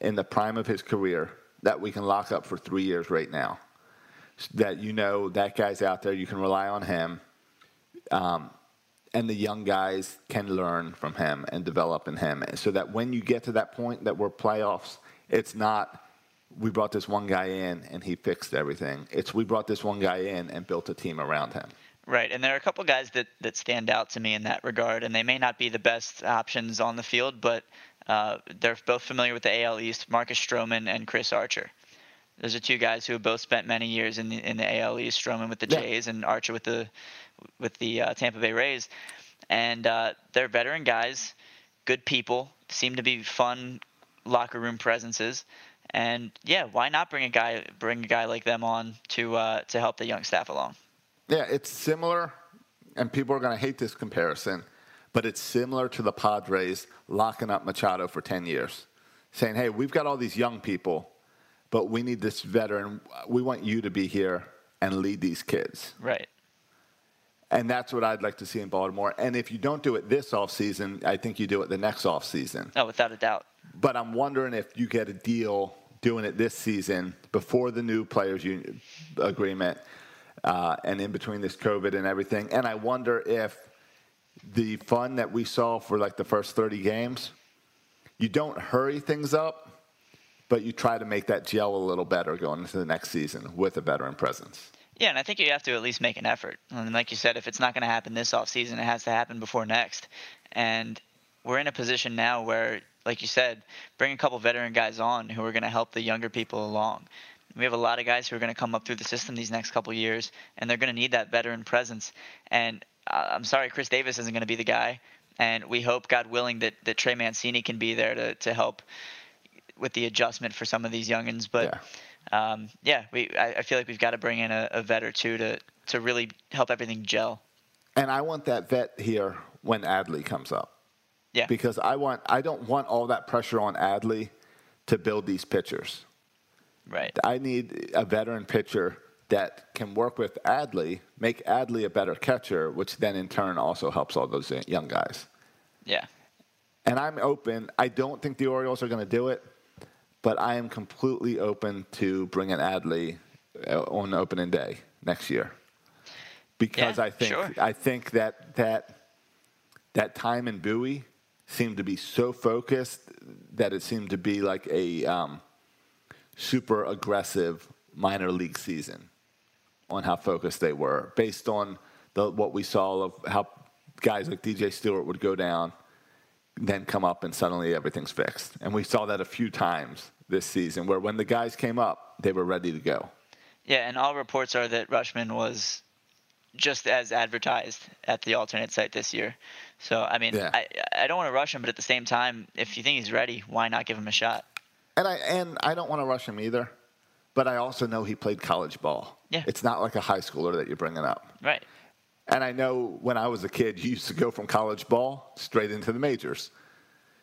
in the prime of his career that we can lock up for three years right now. That you know that guy's out there, you can rely on him, um, and the young guys can learn from him and develop in him, so that when you get to that point that we're playoffs, it's not we brought this one guy in and he fixed everything. It's we brought this one guy in and built a team around him. Right, and there are a couple guys that, that stand out to me in that regard, and they may not be the best options on the field, but uh, they're both familiar with the AL East, Marcus Stroman and Chris Archer. Those are two guys who have both spent many years in the in the AL East, Stroman with the Yeah. Jays and Archer with the with the uh, Tampa Bay Rays, and uh, they're veteran guys, good people, seem to be fun locker room presences, and yeah, why not bring a guy bring a guy like them on to uh, to help the young staff along? Yeah, it's similar, and people are going to hate this comparison, but it's similar to the Padres locking up Machado for 10 years, saying, hey, we've got all these young people, but we need this veteran. We want you to be here and lead these kids. Right. And that's what I'd like to see in Baltimore. And if you don't do it this offseason, I think you do it the next offseason. Oh, without a doubt. But I'm wondering if you get a deal doing it this season before the new players union agreement uh, and in between this COVID and everything. And I wonder if the fun that we saw for like the first 30 games, you don't hurry things up, but you try to make that gel a little better going into the next season with a veteran presence. Yeah, and I think you have to at least make an effort. And like you said, if it's not going to happen this offseason, it has to happen before next. And we're in a position now where, like you said, bring a couple veteran guys on who are going to help the younger people along. We have a lot of guys who are going to come up through the system these next couple years, and they're going to need that veteran presence. And uh, I'm sorry, Chris Davis isn't going to be the guy. And we hope, God willing, that, that Trey Mancini can be there to, to help with the adjustment for some of these youngins. But Yeah. um, yeah, we I, I feel like we've got to bring in a, a vet or two to to really help everything gel. And I want that vet here when Adley comes up. Yeah, because I want I don't want all that pressure on Adley to build these pitchers. right. I need a veteran pitcher that can work with Adley, make Adley a better catcher, which then in turn also helps all those young guys. Yeah, And I'm open. I don't think the Orioles are going to do it, but I am completely open to bringing Adley uh, on opening day next year because Yeah, I think sure. I think that that that time in Bowie seemed to be so focused that it seemed to be like a um, super aggressive minor league season on how focused they were based on the, what we saw of how guys like DJ Stewart would go down, then come up and suddenly everything's fixed. And we saw that a few times this season where when the guys came up, they were ready to go. yeah, and all reports are that Rutschman was just as advertised at the alternate site this year. So I mean, Yeah. I I don't want to rush him, but at the same time, if you think he's ready, why not give him a shot? And I and I don't want to rush him either, but I also know he played college ball. Yeah. It's not like a high schooler that you're bringing up. Right. And I know when I was a kid, you used to go from college ball straight into the majors.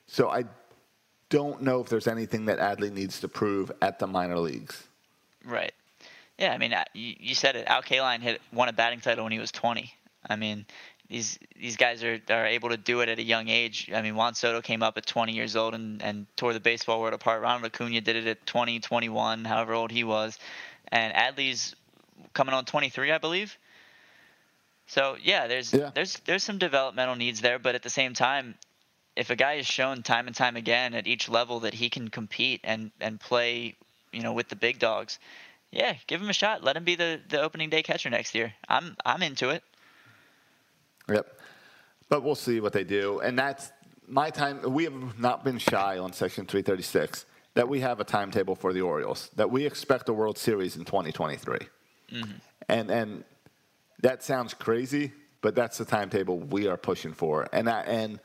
So I don't know if there's anything that Adley needs to prove at the minor leagues. Right. Yeah, I mean, you, you said it. Al Kaline hit won a batting title when he was 20. I mean, these these guys are, are able to do it at a young age. I mean, Juan Soto came up at 20 years old and, and tore the baseball world apart. Ronald Acuna did it at 20, 21, however old he was. And Adley's coming on 23, I believe. So yeah, there's Yeah. there's there's some developmental needs there, but at the same time, if a guy is shown time and time again at each level that he can compete and and play, you know, with the big dogs, yeah, give him a shot. Let him be the, the opening day catcher next year. I'm I'm into it. Yep. But we'll see what they do. And that's my time. We have not been shy on Section 336 that we have a timetable for the Orioles, that we expect a World Series in 2023. Mm-hmm. And, and that sounds crazy, but that's the timetable we are pushing for. And, I, and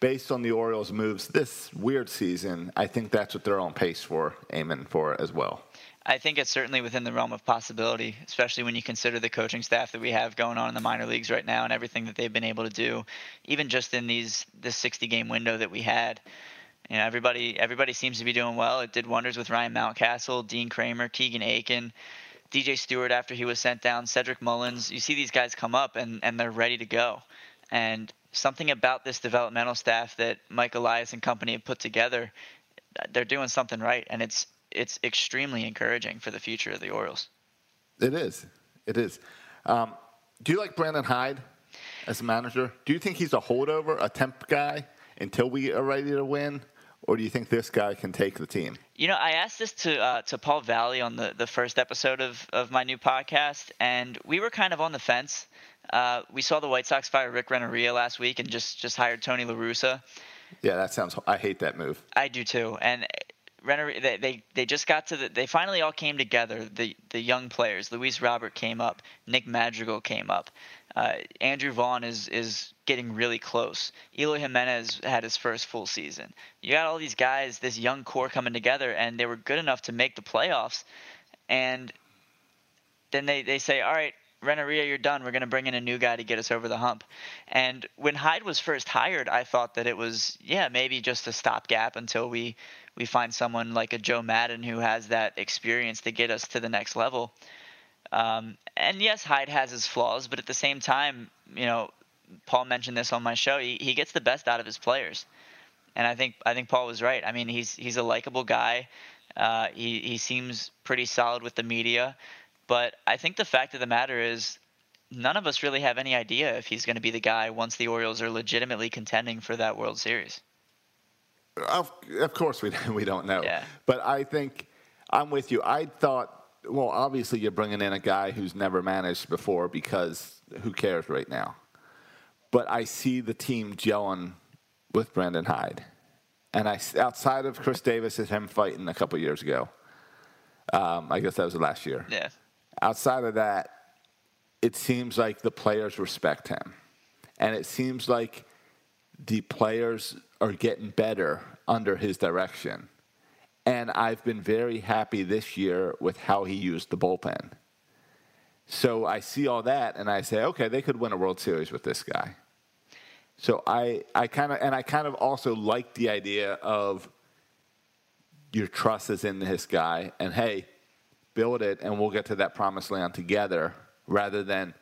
based on the Orioles' moves this weird season, I think that's what they're on pace for, aiming for as well. I think it's certainly within the realm of possibility, especially when you consider the coaching staff that we have going on in the minor leagues right now and everything that they've been able to do, even just in these this 60 game window that we had. You know, everybody everybody seems to be doing well. It did wonders with Ryan Mountcastle, Dean Kremer, Keegan Akin, DJ Stewart after he was sent down, Cedric Mullins. You see these guys come up and, and they're ready to go. And something about this developmental staff that Mike Elias and company have put together, they're doing something right, and it's it's extremely encouraging for the future of the Orioles. It is. It is. Um, do you like Brandon Hyde as a manager? Do you think he's a holdover, a temp guy until we are ready to win? Or do you think this guy can take the team? You know, I asked this to uh, to Paul Valley on the, the first episode of, of my new podcast, and we were kind of on the fence. Uh, we saw the White Sox fire Rick Renteria last week and just, just hired Tony La Russa. Yeah, that sounds. I hate that move. I do too. And Renner, they, they they just got to the. They finally all came together. The the young players. Luis Robert came up. Nick Madrigal came up. Uh, Andrew Vaughn is is getting really close. Eloy Jimenez had his first full season. You got all these guys, this young core coming together, and they were good enough to make the playoffs. And then they, they say, all right, Renteria, you're done. We're going to bring in a new guy to get us over the hump. And when Hyde was first hired, I thought that it was, yeah, maybe just a stopgap until we, we find someone like a Joe Maddon who has that experience to get us to the next level. Um, and yes, Hyde has his flaws, but at the same time, you know, Paul mentioned this on my show. He, he gets the best out of his players, and I think I think Paul was right. I mean, he's he's a likable guy. Uh, he he seems pretty solid with the media, but I think the fact of the matter is, none of us really have any idea if he's going to be the guy once the Orioles are legitimately contending for that World Series. Of, of course, we we don't know. Yeah. But I think I'm with you. I thought. Well, obviously, you're bringing in a guy who's never managed before because who cares right now? But I see the team gelling with Brandon Hyde, and I outside of Chris Davis and him fighting a couple years ago. Um, I guess that was the last year. Yeah. Outside of that, it seems like the players respect him. And it seems like the players are getting better under his direction. And I've been very happy this year with how he used the bullpen. So I see all that and I say, okay, they could win a World Series with this guy. So I, I kind of, and I kind of also like the idea of your trust is in this guy, and hey, build it, and we'll get to that promised land together, rather than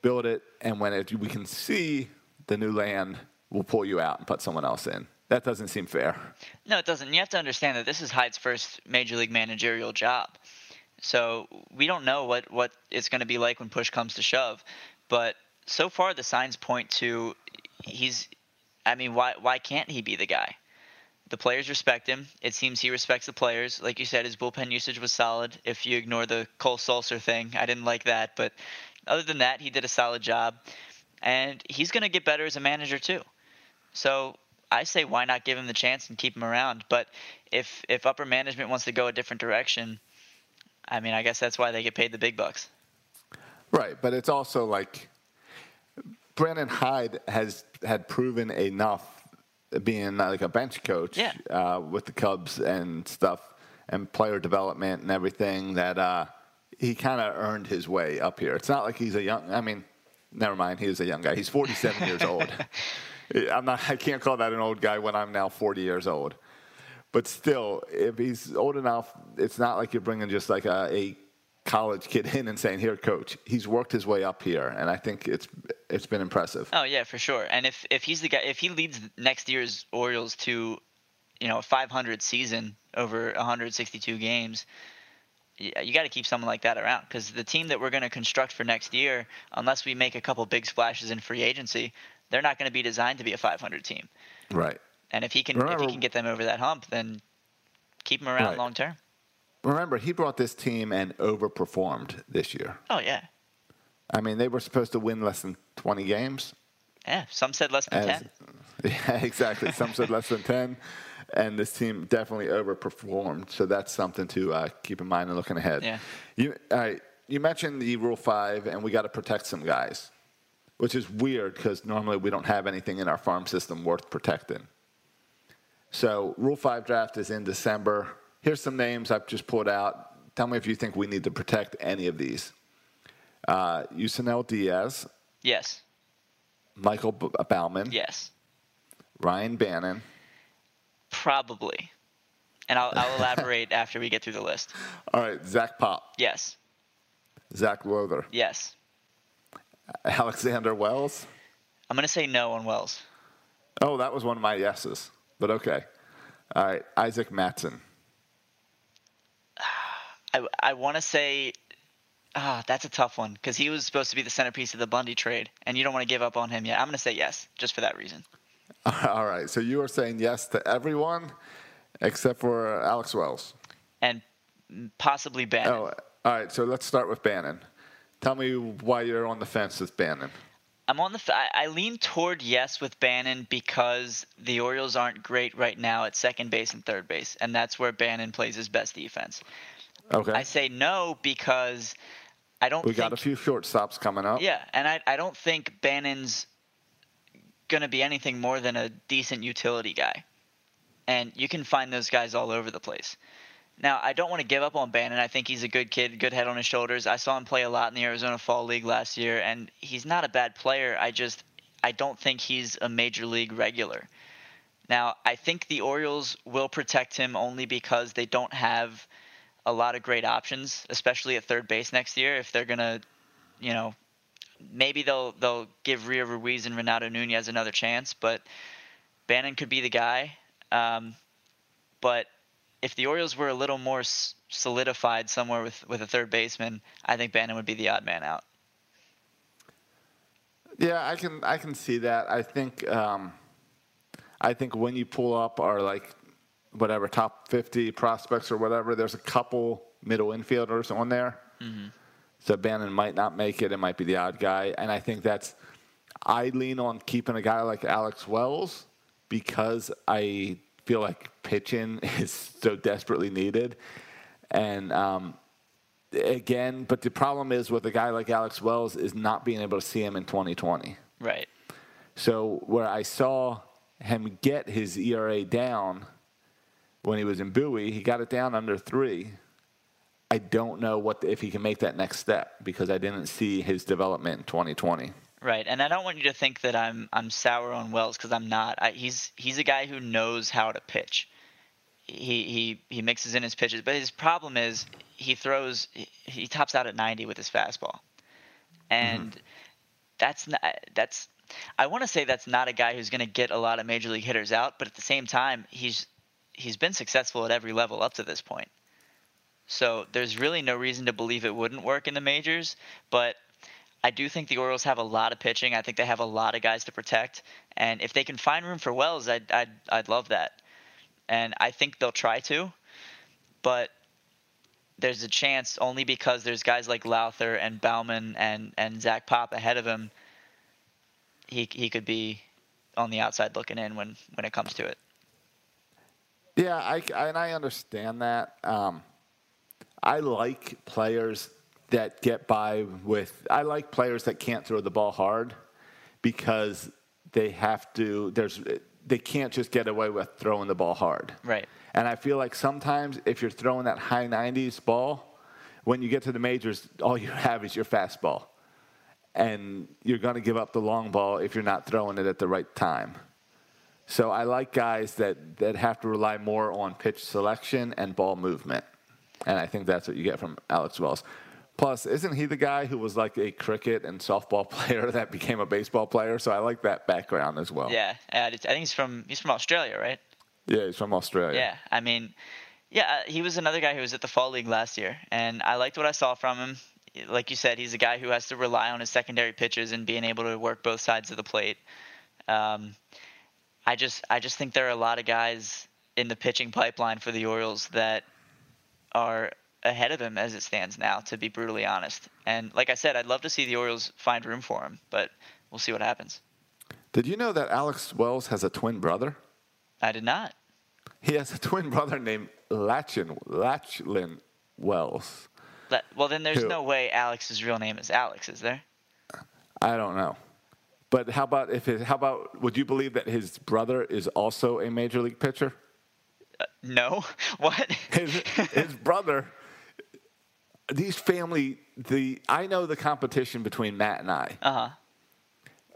build it, and when it, we can see the new land, we'll pull you out and put someone else in. That doesn't seem fair. No, it doesn't. You have to understand that this is Hyde's first major league managerial job. So we don't know what, what it's going to be like when push comes to shove. But so far, the signs point to he's. I mean, why why can't he be the guy? The players respect him. It seems he respects the players. Like you said, his bullpen usage was solid. If you ignore the Cole Sulser thing, I didn't like that. But other than that, he did a solid job. And he's going to get better as a manager, too. So I say why not give him the chance and keep him around. But if if upper management wants to go a different direction, I mean, I guess that's why they get paid the big bucks. Right, but it's also like Brandon Hyde has had proven enough being like a bench coach Yeah. uh, with the Cubs and stuff and player development and everything that uh, he kind of earned his way up here. It's not like he's a young. I mean, Never mind, he is a young guy. He's 47 years old. I'm not. I can't call that an old guy when I'm now 40 years old. But still, if he's old enough, it's not like you're bringing just like a, a college kid in and saying, "Here, coach." He's worked his way up here, and I think it's it's been impressive. Oh yeah, for sure. And if if he's the guy, if he leads next year's Orioles to, you know, a 500 season over 162 games, you, you got to keep someone like that around because the team that we're going to construct for next year, unless we make a couple big splashes in free agency, they're not going to be designed to be a 500 team. Right. And if he can Remember- if he can get them over that hump, then keep him around Right. long term. Remember, he brought this team and overperformed this year. Oh yeah, I mean, they were supposed to win less than 20 games. yeah. Some said less than As- 10. Yeah, exactly. Some said less than 10. And this team definitely overperformed. So that's something to uh, keep in mind and looking ahead. Yeah. You, right, you mentioned the Rule 5, and we got to protect some guys, which is weird because normally we don't have anything in our farm system worth protecting. So, Rule 5 draft is in December. Here's some names I've just pulled out. Tell me if you think we need to protect any of these. Uh, Yusniel Diaz, Yes, Michael B- Baumann, yes, Rylan Bannon, probably. And I'll, I'll elaborate after we get through the list. All right, Zach Pop, Yes, Zach Lowther, yes. Alexander Wells. I'm gonna say no on Wells. Oh, that was one of my yeses, but okay. All right, Isaac Mattson. I, I want to say, ah, that's a tough one because he was supposed to be the centerpiece of the Bundy trade, and you don't want to give up on him yet. I'm going to say yes, just for that reason. All right, so you are saying yes to everyone except for Alex Wells. And possibly Bannon. Oh, all right, so let's start with Bannon. Tell me why you're on the fence with Bannon. I'm on the. f- I, I lean toward yes with Bannon because the Orioles aren't great right now at second base and third base, and that's where Bannon plays his best defense. Okay. I say no because I don't. we think, got a few shortstops coming up. Yeah, and I, I don't think Bannon's going to be anything more than a decent utility guy. And you can find those guys all over the place. Now, I don't want to give up on Bannon. I think he's a good kid, good head on his shoulders. I saw him play a lot in the Arizona Fall League last year, and he's not a bad player. I just I don't think he's a major league regular. Now, I think the Orioles will protect him only because they don't have a lot of great options, especially at third base next year. If they're gonna, you know, maybe they'll they'll give Rio Ruiz and Renato Nunez another chance, but Bannon could be the guy. Um, but if the Orioles were a little more solidified somewhere with with a third baseman, I think Bannon would be the odd man out. Yeah, I can I can see that. I think um, I think when you pull up our like whatever top 50 prospects or whatever, there's a couple middle infielders on there. So Bannon might not make it. It might be the odd guy, and I think that's I lean on keeping a guy like Alex Wells because I feel like pitching is so desperately needed, and um, again, but the problem is with a guy like Alex Wells is not being able to see him in 2020. Right. So where I saw him get his ERA down when he was in Bowie, he got it down under three. I don't know what if he can make that next step because I didn't see his development in 2020. Right, and I don't want you to think that I'm I'm sour on Wells because I'm not. I, he's he's a guy who knows how to pitch. He he he mixes in his pitches, but his problem is he throws he, he tops out at 90 with his fastball, and mm-hmm. that's not that's. I want to say that's not a guy who's going to get a lot of major league hitters out, but at the same time, he's he's been successful at every level up to this point. So there's really no reason to believe it wouldn't work in the majors, but I do think the Orioles have a lot of pitching. I think they have a lot of guys to protect, and if they can find room for Wells, I'd I'd, I'd love that. And I think they'll try to, but there's a chance only because there's guys like Lowther and Baumann and and Zach Pop ahead of him. He he could be on the outside looking in when when it comes to it. Yeah, I, I- and I understand that. Um, I like players that get by with. I like players that can't throw the ball hard because they have to. There's they can't just get away with throwing the ball hard. Right. And I feel like sometimes if you're throwing that high 90s ball, when you get to the majors, all you have is your fastball. and you're going to give up the long ball if you're not throwing it at the right time. So I like guys that, that have to rely more on pitch selection and ball movement. And I think that's what you get from Alex Wells. Plus, isn't he the guy who was like a cricket and softball player that became a baseball player? So I like that background as well. Yeah, I think he's from he's from Australia, right? Yeah, he's from Australia. Yeah, I mean, yeah, uh, he was another guy who was at the fall league last year, and I liked what I saw from him. Like you said, he's a guy who has to rely on his secondary pitches and being able to work both sides of the plate. Um, I just I just think there are a lot of guys in the pitching pipeline for the Orioles that are ahead of him as it stands now, to be brutally honest. And like I said, I'd love to see the Orioles find room for him, but we'll see what happens. Did you know that Alex Wells has a twin brother? I did not. He has a twin brother named Lachlan, Lachlan Wells. well, then there's Who? no way Alex's real name is Alex, is there? I don't know. But how about if his, how about would you believe that his brother is also a major league pitcher? Uh, no. What? His, his brother. These family, the I know the competition between Matt and I. Uh huh.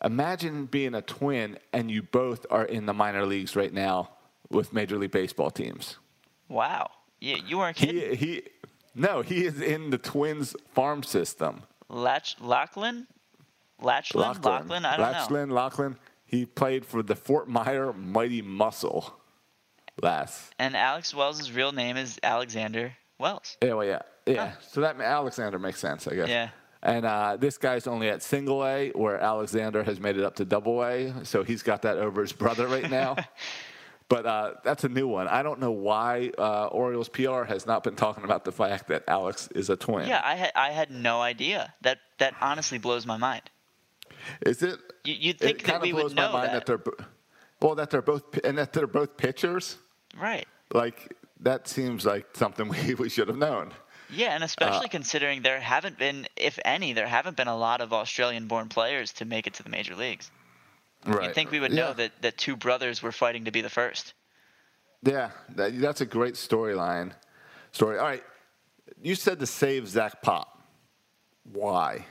Imagine being a twin and you both are in the minor leagues right now with Major League Baseball teams. Wow. Yeah, you weren't kidding. He he, no, he is in the Twins farm system. Lach, Lachlan? Lachlan? Lachlan? I don't know. Lachlan, Lachlan. He played for the Fort Myer Mighty Muscle last. And Alex Wells' real name is Alexander Wells. Yeah, well, yeah, yeah. So that Alexander makes sense, I guess. Yeah. And uh, this guy's only at single A, where Alexander has made it up to double A. So he's got that over his brother right now. but uh, that's a new one. I don't know why uh, Orioles PR has not been talking about the fact that Alex is a twin. Yeah, I had I had no idea. That that honestly blows my mind. Is it? You, you'd think it that kind we of blows would know my mind that. that. they're well that they're both and that they're both pitchers. Right. Like that seems like something we, we should have known. Yeah, and Uh, especially considering there haven't been, if any, there haven't been a lot of Australian-born players to make it to the major leagues. Right. You'd think we would Yeah. know that, that two brothers were fighting to be the first. Yeah, that, that's a great storyline. Story. All right, you said to save Zach Pop. Why?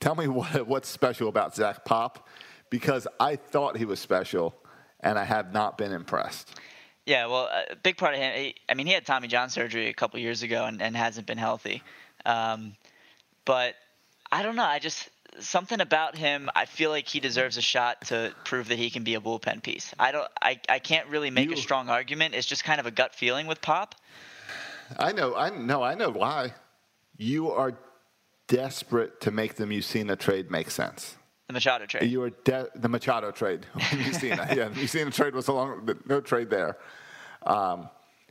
Tell me what what's special about Zach Pop, because I thought he was special, and I have not been impressed. Yeah, well, a big part of him. He, I mean, he had Tommy John surgery a couple years ago and, and hasn't been healthy. Um, but I don't know. I just something about him. I feel like he deserves a shot to prove that he can be a bullpen piece. I don't. I, I can't really make You- a strong argument. It's just kind of a gut feeling with Pop. I know. I know. I know why. You are desperate to make the Mussina trade make sense. The Machado trade. You were de- the Machado trade. Mussina, yeah, the Mussina trade was a long, no trade there. Um,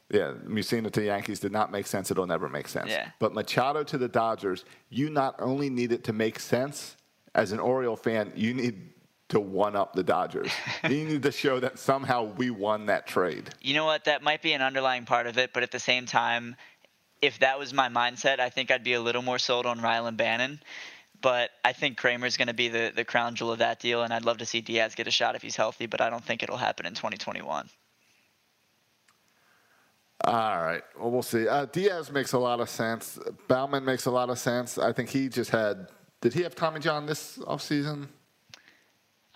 yeah, Mussina to the Yankees did not make sense. It'll never make sense. Yeah. But Machado to the Dodgers, you not only need it to make sense as an Oriole fan, you need to one up the Dodgers. you need to show that somehow we won that trade. you know what? That might be an underlying part of it, but at the same time, if that was my mindset, I think I'd be a little more sold on Rylan Bannon. But I think Kremer's going to be the, the crown jewel of that deal, and I'd love to see Diaz get a shot if he's healthy, but I don't think it'll happen in 2021. All right. Well, we'll see. Uh, Diaz makes a lot of sense. Baumann makes a lot of sense. I think he just had. Did he have Tommy John this offseason?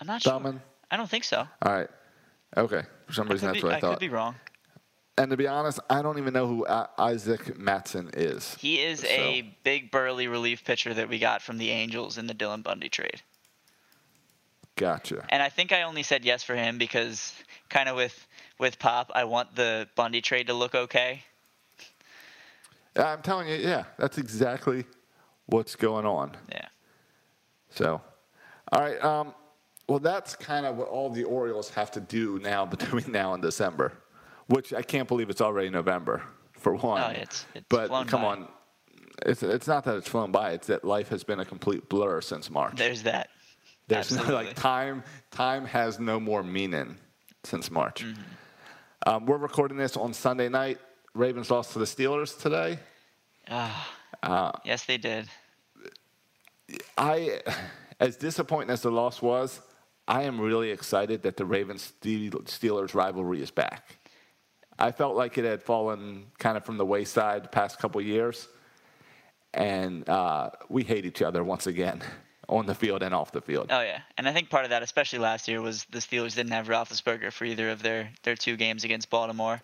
I'm not sure. Baumann? I don't think so. All right. Okay. For some reason, that's be, what I, I thought. could be wrong. And to be honest, I don't even know who Isaac Mattson is. He is So- a big burly relief pitcher that we got from the Angels in the Dylan Bundy trade. Gotcha. And I think I only said yes for him because kind of with with Pop, I want the Bundy trade to look okay. I'm telling you, yeah, that's exactly what's going on. Yeah. So, all right. Um, well, that's kind of what all the Orioles have to do now between now and December, which I can't believe it's already November for one. No, it's- it's but flown come by. on, it's it's not that it's flown by; it's that life has been a complete blur since March. There's that. There's no, like time. Time has no more meaning since March. Mm-hmm. Um, we're recording this on Sunday night. Ravens lost to the Steelers today. Ah. yes, they did. I, as disappointing as the loss was, I am really excited that the Ravens Steelers rivalry is back. I felt like it had fallen kind of from the wayside the past couple years, and uh, we hate each other once again. on the field and off the field. Oh yeah, and I think part of that, especially last year, was the Steelers didn't have Roethlisberger for either of their their two games against Baltimore.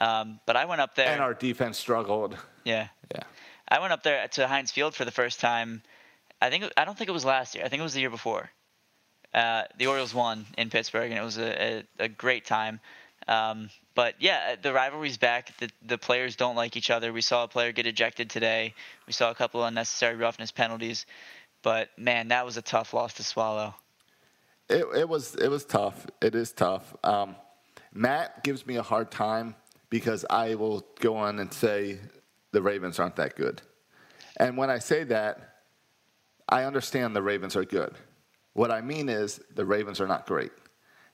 Um, but I went up there. And our defense struggled. yeah, Yeah. I went up there to Heinz Field for the first time. I think I don't think it was last year. I think it was the year before. Uh, the Orioles won in Pittsburgh, and it was a, a, a great time. Um, but yeah, the rivalry's back. The, the players don't like each other. We saw a player get ejected today. We saw a couple unnecessary roughness penalties. But man, that was a tough loss to swallow. It, it was it was tough. It is tough. Um, Matt gives me a hard time because I will go on and say the Ravens aren't that good. And when I say that, I understand the Ravens are good. What I mean is the Ravens are not great.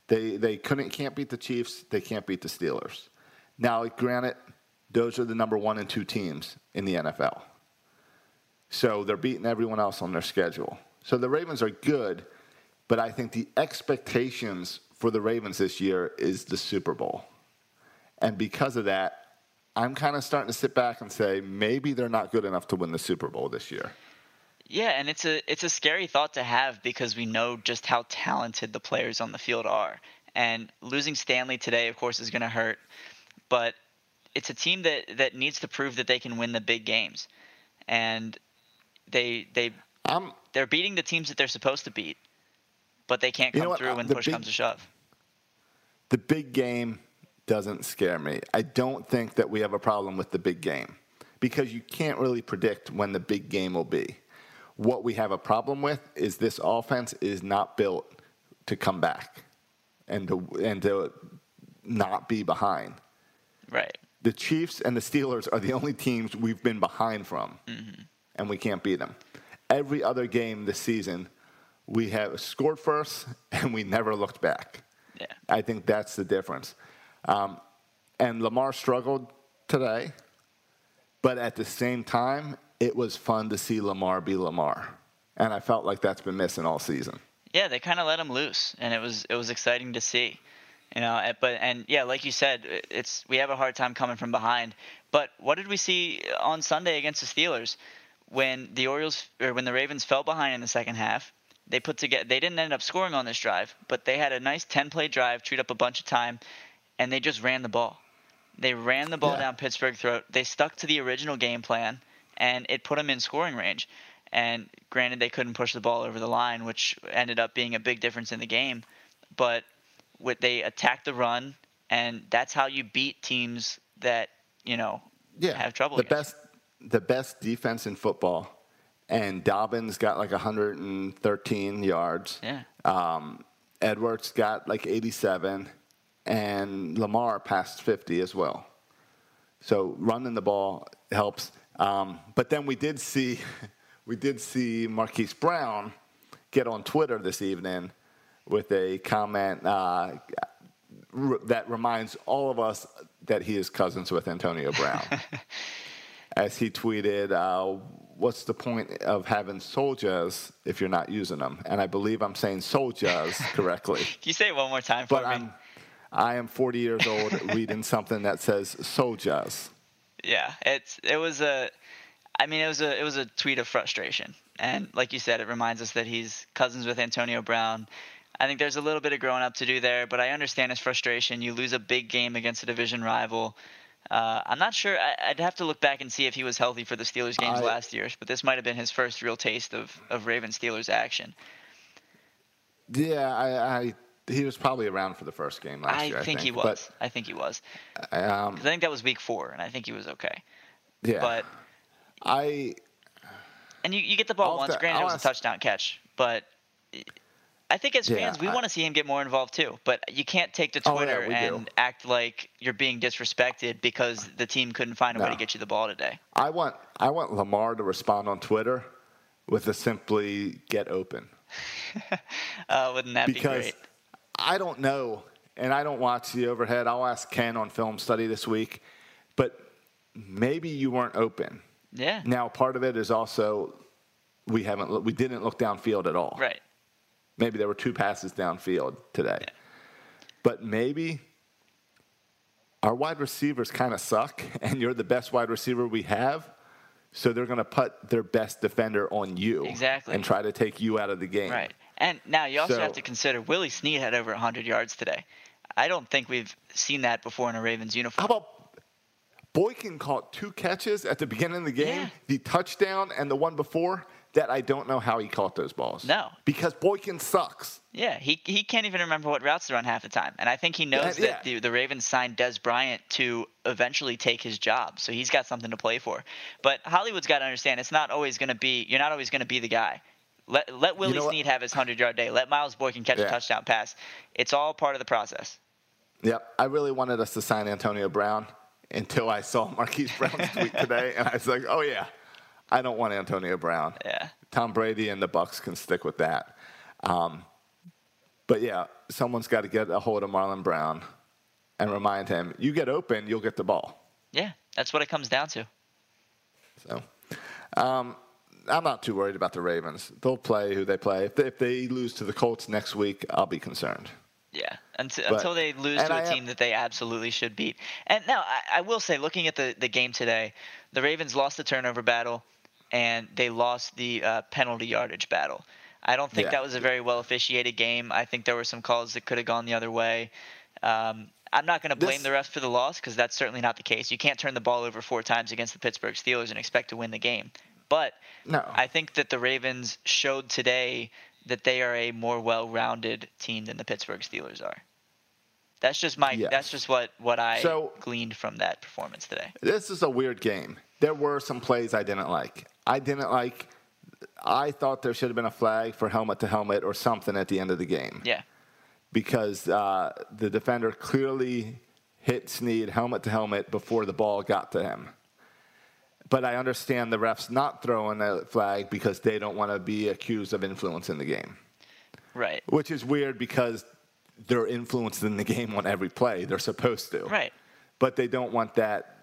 They they couldn't can't beat the Chiefs. They can't beat the Steelers. Now, granted, those are the number one and two teams in the NFL. So they're beating everyone else on their schedule. So the Ravens are good, but I think the expectations for the Ravens this year is the Super Bowl. And because of that, I'm kind of starting to sit back and say maybe they're not good enough to win the Super Bowl this year. Yeah, and it's a it's a scary thought to have because we know just how talented the players on the field are. And losing Stanley today, of course, is going to hurt, but it's a team that that needs to prove that they can win the big games. And they they I'm they're beating the teams that they're supposed to beat, but they can't You come know through uh, when the push big- comes to shove. the big game doesn't scare me. I don't think that we have a problem with the big game because you can't really predict when the big game will be. What we have a problem with is this offense is not built to come back and to and to not be behind. Right. The Chiefs and the Steelers are the only teams we've been behind from, and we can't beat them. Every other game this season, we have scored first and we never looked back. Yeah. I think that's the difference. Um, and Lamar struggled today, but at the same time, it was fun to see Lamar be Lamar. And I felt like that's been missing all season. Yeah, they kind of let him loose, and it was it was exciting to see. You know, but and yeah, like you said, it's we have a hard time coming from behind. But what did we see on Sunday against the Steelers when the Orioles or when the Ravens fell behind in the second half? They put together. They didn't end up scoring on this drive, but they had a nice ten-play drive, chewed up a bunch of time, and they just ran the ball. They ran the ball Yeah. down Pittsburgh throat. They stuck to the original game plan, and it put them in scoring range. And granted, they couldn't push the ball over the line, which ended up being a big difference in the game. But with, they attacked the run, and that's how you beat teams that you know have trouble. The against. best, the best defense in football, and Dobbins got like 113 yards. Yeah. Um, Edwards got like 87, and Lamar passed 50 as well. So running the ball helps. Um, but then we did see, we did see Marquise Brown get on Twitter this evening with a comment uh, r- that reminds all of us that he is cousins with Antonio Brown. As he tweeted, uh, "What's the point of having soldiers if you're not using them?" And I believe I'm saying soldiers correctly. Can you say it one more time for But me? I'm, I am 40 years old reading something that says soldiers. Yeah, it's it was a, I mean it was a it was a tweet of frustration, and like you said, it reminds us that he's cousins with Antonio Brown. I think there's a little bit of growing up to do there, but I understand his frustration. You lose a big game against a division rival. Uh, I'm not sure. I, I'd have to look back and see if he was healthy for the Steelers games I- last year, but this might have been his first real taste of of Raven Steelers action. Yeah, I, I he was probably around for the first game last I year. think, I he think was. I think he was. But, um, I think that was week four, and I think he was okay. yeah, But I And you, you get the ball once. Granted, it was a touchdown catch, but I think as Yeah, fans, we I- want to see him get more involved too. But you can't take to Oh, yeah, Twitter do. and act like you're being disrespected because the team couldn't find a way to get you the ball today. I want I want Lamar to respond on Twitter with a simply get open. Uh, wouldn't that be great? I don't know, and I don't watch the overhead. I'll ask Ken on film study this week, but maybe you weren't open. Yeah. Now, part of it is also we haven't we didn't look downfield at all. Right. Maybe there were two passes downfield today, but maybe our wide receivers kind of suck, and you're the best wide receiver we have. So they're going to put their best defender on you. Exactly. And try to take you out of the game. Right. And now you also So- have to consider Willie Snead had over 100 yards today. I don't think we've seen that before in a Ravens uniform. How about Boykin caught two catches at the beginning of the game, Yeah. the touchdown and the one before, that I don't know how he caught those balls. No. Because Boykin sucks. Yeah, he, he can't even remember what routes to run half the time. And I think he knows Yeah, that yeah. the, the Ravens signed Dez Bryant to eventually take his job. So he's got something to play for. But Hollywood's got to understand it's not always going to be, you're not always going to be the guy. Let, let Willie know what? Snead have his 100 yard day. Let Miles Boykin catch a touchdown pass. It's all part of the process. Yep. I really wanted us to sign Antonio Brown until I saw Marquise Brown's tweet today, and I was like, oh, yeah, I don't want Antonio Brown. Yeah. Tom Brady and the Bucs can stick with that. Um, but yeah, someone's got to get a hold of Marlon Brown and remind him, you get open, you'll get the ball. Yeah, that's what it comes down to. So um, I'm not too worried about the Ravens. They'll play who they play. If they, if they lose to the Colts next week, I'll be concerned. Yeah, until, But- until they lose to a I am- team that they absolutely should beat. And now, I, I will say, looking at the, the game today, the Ravens lost the turnover battle and they lost the uh, penalty yardage battle. I don't think Yeah. that was a very well officiated game. I think there were some calls that could have gone the other way. Um, I'm not going to blame This- the refs for the loss because that's certainly not the case. You can't turn the ball over four times against the Pittsburgh Steelers and expect to win the game. But No. I think that the Ravens showed today that they are a more well-rounded team than the Pittsburgh Steelers are. That's just my. Yes. That's just what what I So- gleaned from that performance today. This is a weird game. There were some plays I didn't like. I didn't like. I thought there should have been a flag for helmet to helmet or something at the end of the game Yeah, because uh, the defender clearly hit Snead helmet to helmet before the ball got to him. But I understand the refs not throwing a flag because they don't want to be accused of influence in the game. right, Which is weird because they're influenced in the game on every play. They're supposed to. right. But they don't want that.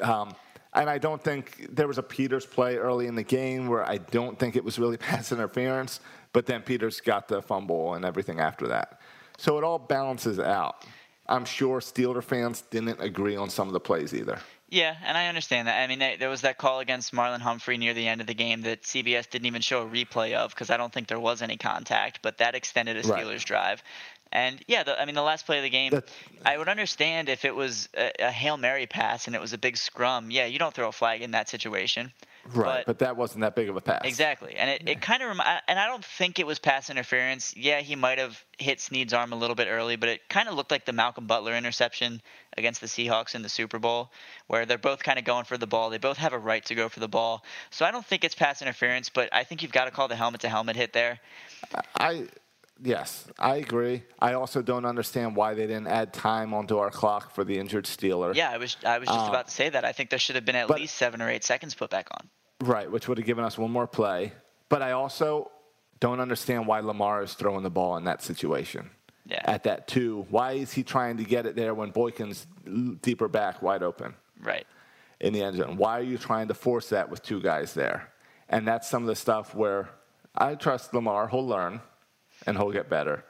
Um, and I don't think there was a Peters play early in the game where I don't think it was really pass interference, but then Peters got the fumble and everything after that. So it all balances out. I'm sure Steeler fans didn't agree on some of the plays either. Yeah, and I understand that. I mean, they, there was that call against Marlon Humphrey near the end of the game that CBS didn't even show a replay of because I don't think there was any contact, but that extended a Right. Steelers drive. And yeah, the, I mean, the last play of the game, That- I would understand if it was a, a hail mary pass and it was a big scrum. Yeah, you don't throw a flag in that situation. Right. But, that wasn't that big of a pass. Exactly, and it, it kind of remi- and I don't think it was pass interference. Yeah, he might have hit Snead's arm a little bit early, but it kind of looked like the Malcolm Butler interception against the Seahawks in the Super Bowl, where they're both kind of going for the ball. They both have a right to go for the ball, so I don't think it's pass interference. But I think you've got to call the helmet to helmet hit there. I yes, I agree. I also don't understand why they didn't add time onto our clock for the injured Steeler. Yeah, I was I was just Um, about to say that. I think there should have been at but- least seven or eight seconds put back on. Right, which would have given us one more play. But I also don't understand why Lamar is throwing the ball in that situation. Yeah. At that two, why is he trying to get it there when Boykin's deeper back, wide open Right. in the end zone? Why are you trying to force that with two guys there? And that's some of the stuff where I trust Lamar. He'll learn, and he'll get better.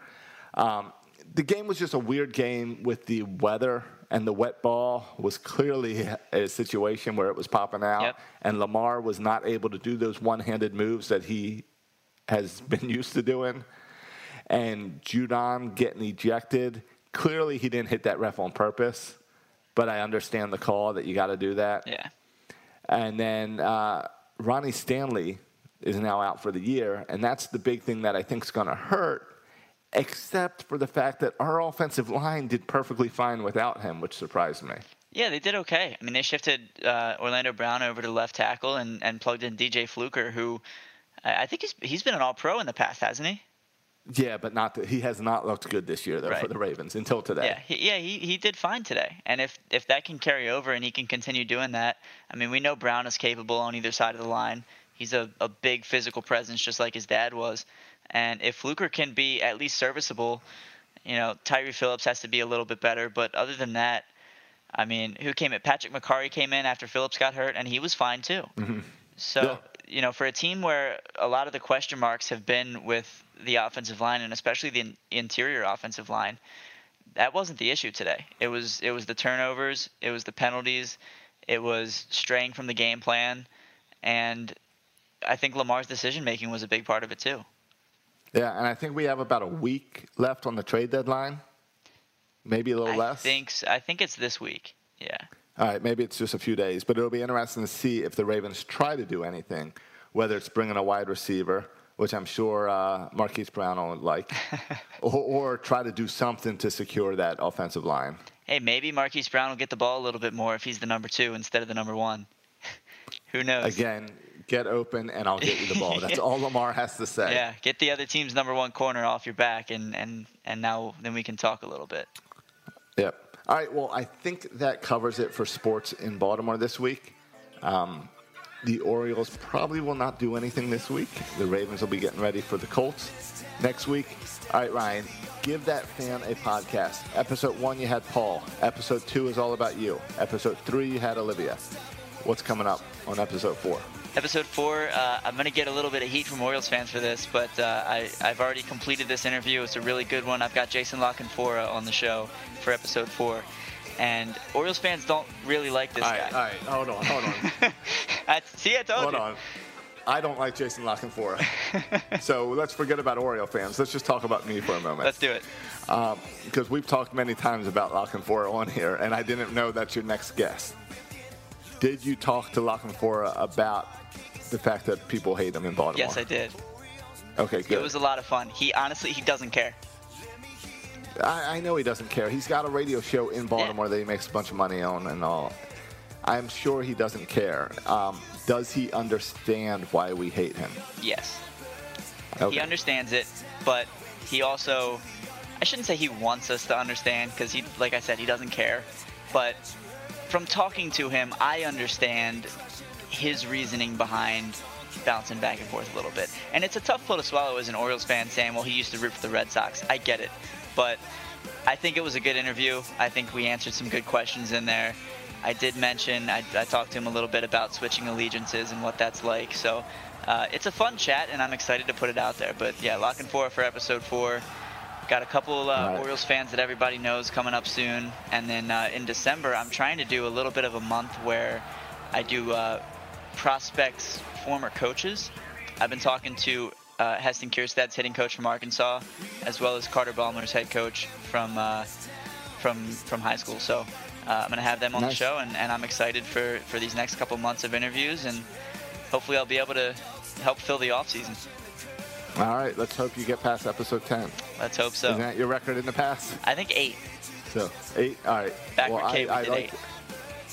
Um, the game was just a weird game with the weather and the wet ball was clearly a situation where it was popping out, Yep. and Lamar was not able to do those one-handed moves that he has been used to doing. And Judon getting ejected, clearly he didn't hit that ref on purpose, but I understand the call that you got to do that. Yeah. And then uh, Ronnie Stanley is now out for the year, and that's the big thing that I think is going to hurt. Except for the fact that our offensive line did perfectly fine without him, which surprised me. Yeah, they did okay. I mean, they shifted uh, Orlando Brown over to left tackle and, and plugged in DJ Fluker, who I think he's he's been an All Pro in the past, hasn't he? Yeah, but not that he has not looked good this year though for the Ravens until today. Yeah, he, yeah, he, he did fine today. And if if that can carry over and he can continue doing that, I mean, we know Brown is capable on either side of the line. He's a, a big physical presence, just like his dad was. And if Fluker can be at least serviceable, you know, Tyre Phillips has to be a little bit better. But other than that, I mean, who came in? Patrick Mekari came in after Phillips got hurt, and he was fine too. So, Yeah. you know, for a team where a lot of the question marks have been with the offensive line and especially the interior offensive line, that wasn't the issue today. It was it was the turnovers, it was the penalties, it was straying from the game plan, and I think Lamar's decision making was a big part of it too. Yeah, and I think we have about a week left on the trade deadline. Maybe a little less. I less. think s- I think it's this week. Yeah. All right, maybe it's just a few days, but it'll be interesting to see if the Ravens try to do anything, whether it's bringing a wide receiver, which I'm sure uh, Marquise Brown will like, or, or try to do something to secure that offensive line. Hey, maybe Marquise Brown will get the ball a little bit more if he's the number two instead of the number one. Who knows? Again, get open and I'll get you the ball. That's all Lamar has to say. Yeah, get the other team's number one corner off your back, and and and now then we can talk a little bit. Yep. All right. Well, I think that covers it for sports in Baltimore this week. Um, the Orioles probably will not do anything this week. The Ravens will be getting ready for the Colts next week. All right, Ryan, give that fan a podcast. Episode one, you had Paul. Episode two is all about you. Episode three, you had Olivia. What's coming up on episode four? Episode four, uh, I'm going to get a little bit of heat from Orioles fans for this, but uh, I, I've already completed this interview. It's a really good one. I've got Jason La Canfora on the show for episode four. And Orioles fans don't really like this All guy. all right, hold on, hold on. I, see, I told Hold you. on. I don't like Jason La Canfora. so let's forget about Oriole fans. Let's just talk about me for a moment. Let's do it. because we've talked many times about La Canfora on here, and I didn't know that's your next guest. Did you talk to La Canfora about the fact that people hate him in Baltimore? Yes, I did. Okay, good. It was a lot of fun. He honestly, he doesn't care. I, I know he doesn't care. He's got a radio show in Baltimore that he makes a bunch of money on and all. I'm sure he doesn't care. Um, does he understand why we hate him? Yes. Okay. He understands it, but he also I shouldn't say he wants us to understand because he like I said he doesn't care, but from talking to him I understand his reasoning behind bouncing back and forth a little bit. And it's a tough pill to swallow as an Orioles fan saying, "Well, he used to root for the Red Sox." I get it. But I think it was a good interview. I think we answered some good questions in there. I did mention, I, I talked to him a little bit about switching allegiances and what that's like. So uh, it's a fun chat, and I'm excited to put it out there. But yeah, La Canfora for episode four. Got a couple uh, right. Orioles fans that everybody knows coming up soon. And then uh, in December, I'm trying to do a little bit of a month where I do uh, prospects, former coaches. I've been talking to uh, Heston Kjerstad's hitting coach from Arkansas, as well as Carter Baumler's head coach from uh, from from high school. So uh, I'm going to have them on the show, and, and I'm excited for, for these next couple months of interviews, and hopefully I'll be able to help fill the off season. All right, let's hope you get past episode 10. Let's hope so. Isn't that your record in the past? I think eight. So eight. All right. Back well, Kate, we did like- eight.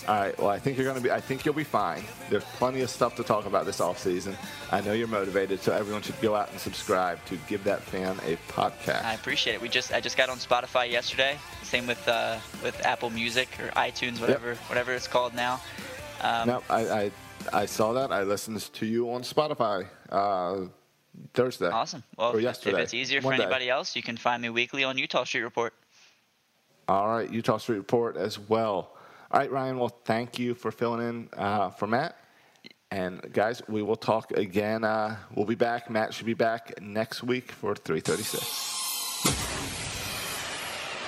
All right. Well, I think you're gonna be. I think you'll be fine. There's plenty of stuff to talk about this off season. I know you're motivated, so everyone should go out and subscribe to Give That Fan a podcast. I appreciate it. We just I just got on Spotify yesterday. Same with uh, with Apple Music or iTunes, whatever whatever it's called now. Um, no, I, I I saw that. I listened to you on Spotify uh, Thursday. Awesome. Well, or if, yesterday. if it's easier for Monday. anybody else, you can find me weekly on Eutaw Street Report. All right, Eutaw Street Report as well. All right, Ryan. Well, thank you for filling in uh, for Matt. And guys, we will talk again. Uh, we'll be back. Matt should be back next week for 336.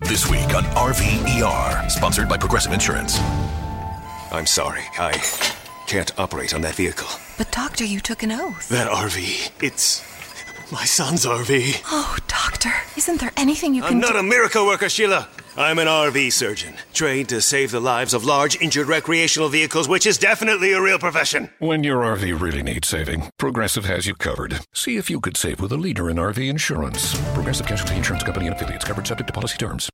This week on RVER, sponsored by Progressive Insurance. I'm sorry. I can't operate on that vehicle. But, Doctor, you took an oath. That RV. It's my son's RV. Oh, Doctor, isn't there anything you can do? I'm not a miracle worker, Sheila. I'm an RV surgeon, trained to save the lives of large injured recreational vehicles, which is definitely a real profession. When your RV really needs saving, Progressive has you covered. See if you could save with a leader in RV insurance. Progressive Casualty Insurance Company and affiliates covered subject to policy terms.